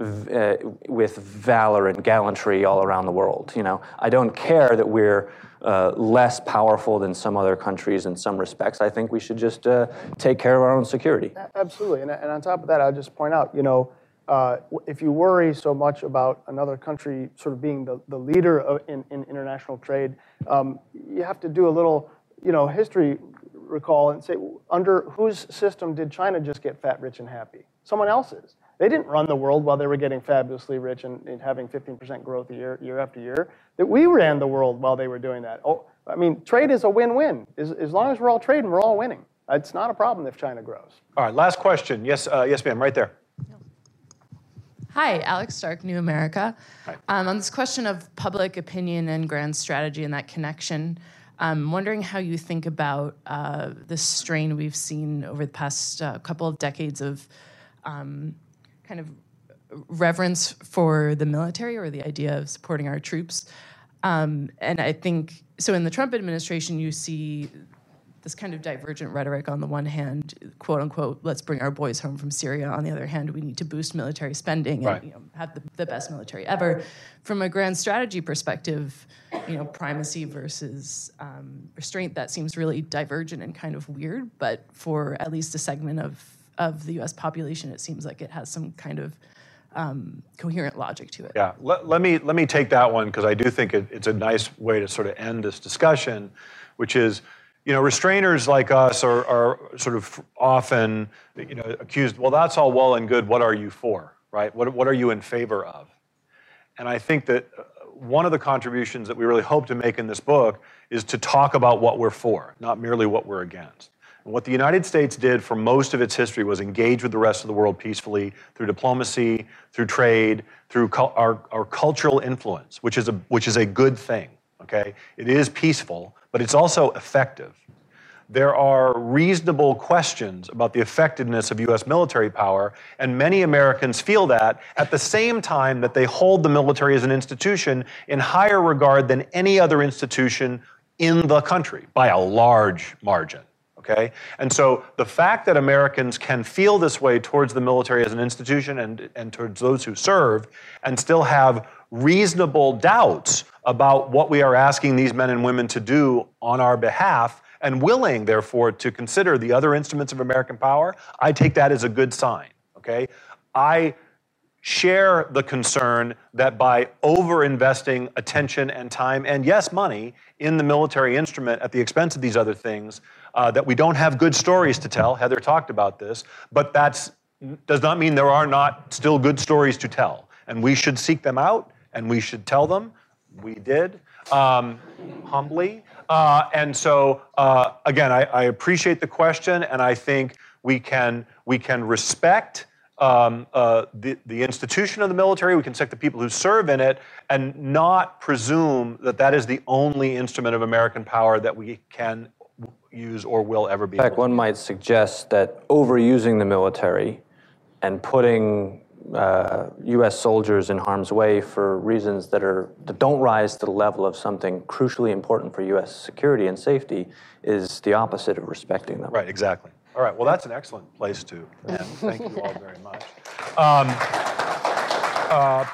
uh, with valor and gallantry all around the world. You know, I don't care that we're uh, less powerful than some other countries in some respects. I think we should just uh, take care of our own security. Absolutely, and, and on top of that, I'll just point out, you know, uh, if you worry so much about another country sort of being the, the leader of, in, in international trade, um, you have to do a little, you know, history recall and say, under whose system did China just get fat, rich, and happy? Someone else's. They didn't run the world while they were getting fabulously rich and, and having 15% growth year, year after year. That we ran the world while they were doing that. Oh, I mean, trade is a win-win. As, as long as we're all trading, we're all winning. It's not a problem if China grows. All right, last question. Yes, uh, yes, ma'am, right there. Hi, Alex Stark, New America. Um, on this question of public opinion and grand strategy and that connection, I'm wondering how you think about uh, the strain we've seen over the past uh, couple of decades of um, kind of reverence for the military or the idea of supporting our troops. Um, and I think so. In the Trump administration, you see this kind of divergent rhetoric on the one hand, quote unquote, let's bring our boys home from Syria. On the other hand, we need to boost military spending and Right. you know, have the, the best military ever. From a grand strategy perspective, you know, primacy versus um, restraint, that seems really divergent and kind of weird. But for at least a segment of, of the US population, it seems like it has some kind of um, coherent logic to it. Yeah, let, let me let me take that one because I do think it, it's a nice way to sort of end this discussion, which is, you know, restrainers like us are, are sort of often, you know, accused. Well, that's all well and good. What are you for, right? What what are you in favor of? And I think that uh, one of the contributions that we really hope to make in this book is to talk about what we're for, not merely what we're against. And what the United States did for most of its history was engage with the rest of the world peacefully through diplomacy, through trade, through our, our cultural influence, which is, a, which is a good thing, okay? It is peaceful, but it's also effective there are reasonable questions about the effectiveness of US military power, and many Americans feel that at the same time that they hold the military as an institution in higher regard than any other institution in the country by a large margin. Okay? And so the fact that Americans can feel this way towards the military as an institution and, and towards those who serve and still have reasonable doubts about what we are asking these men and women to do on our behalf and willing, therefore, to consider the other instruments of American power, I take that as a good sign. Okay? I share the concern that by over investing attention and time and yes money in the military instrument at the expense of these other things uh, that we don't have good stories to tell heather talked about this but that does not mean there are not still good stories to tell and we should seek them out and we should tell them we did um, humbly uh, and so uh, again I, I appreciate the question and i think we can we can respect um, uh, the, the institution of the military, we can respect the people who serve in it, and not presume that that is the only instrument of American power that we can use or will ever be. In fact, one might suggest that overusing the military and putting uh, U.S. soldiers in harm's way for reasons that are that don't rise to the level of something crucially important for U.S. security and safety is the opposite of respecting them. Right, exactly. All right, well, that's an excellent place to end. Thank you all very much. Um, uh,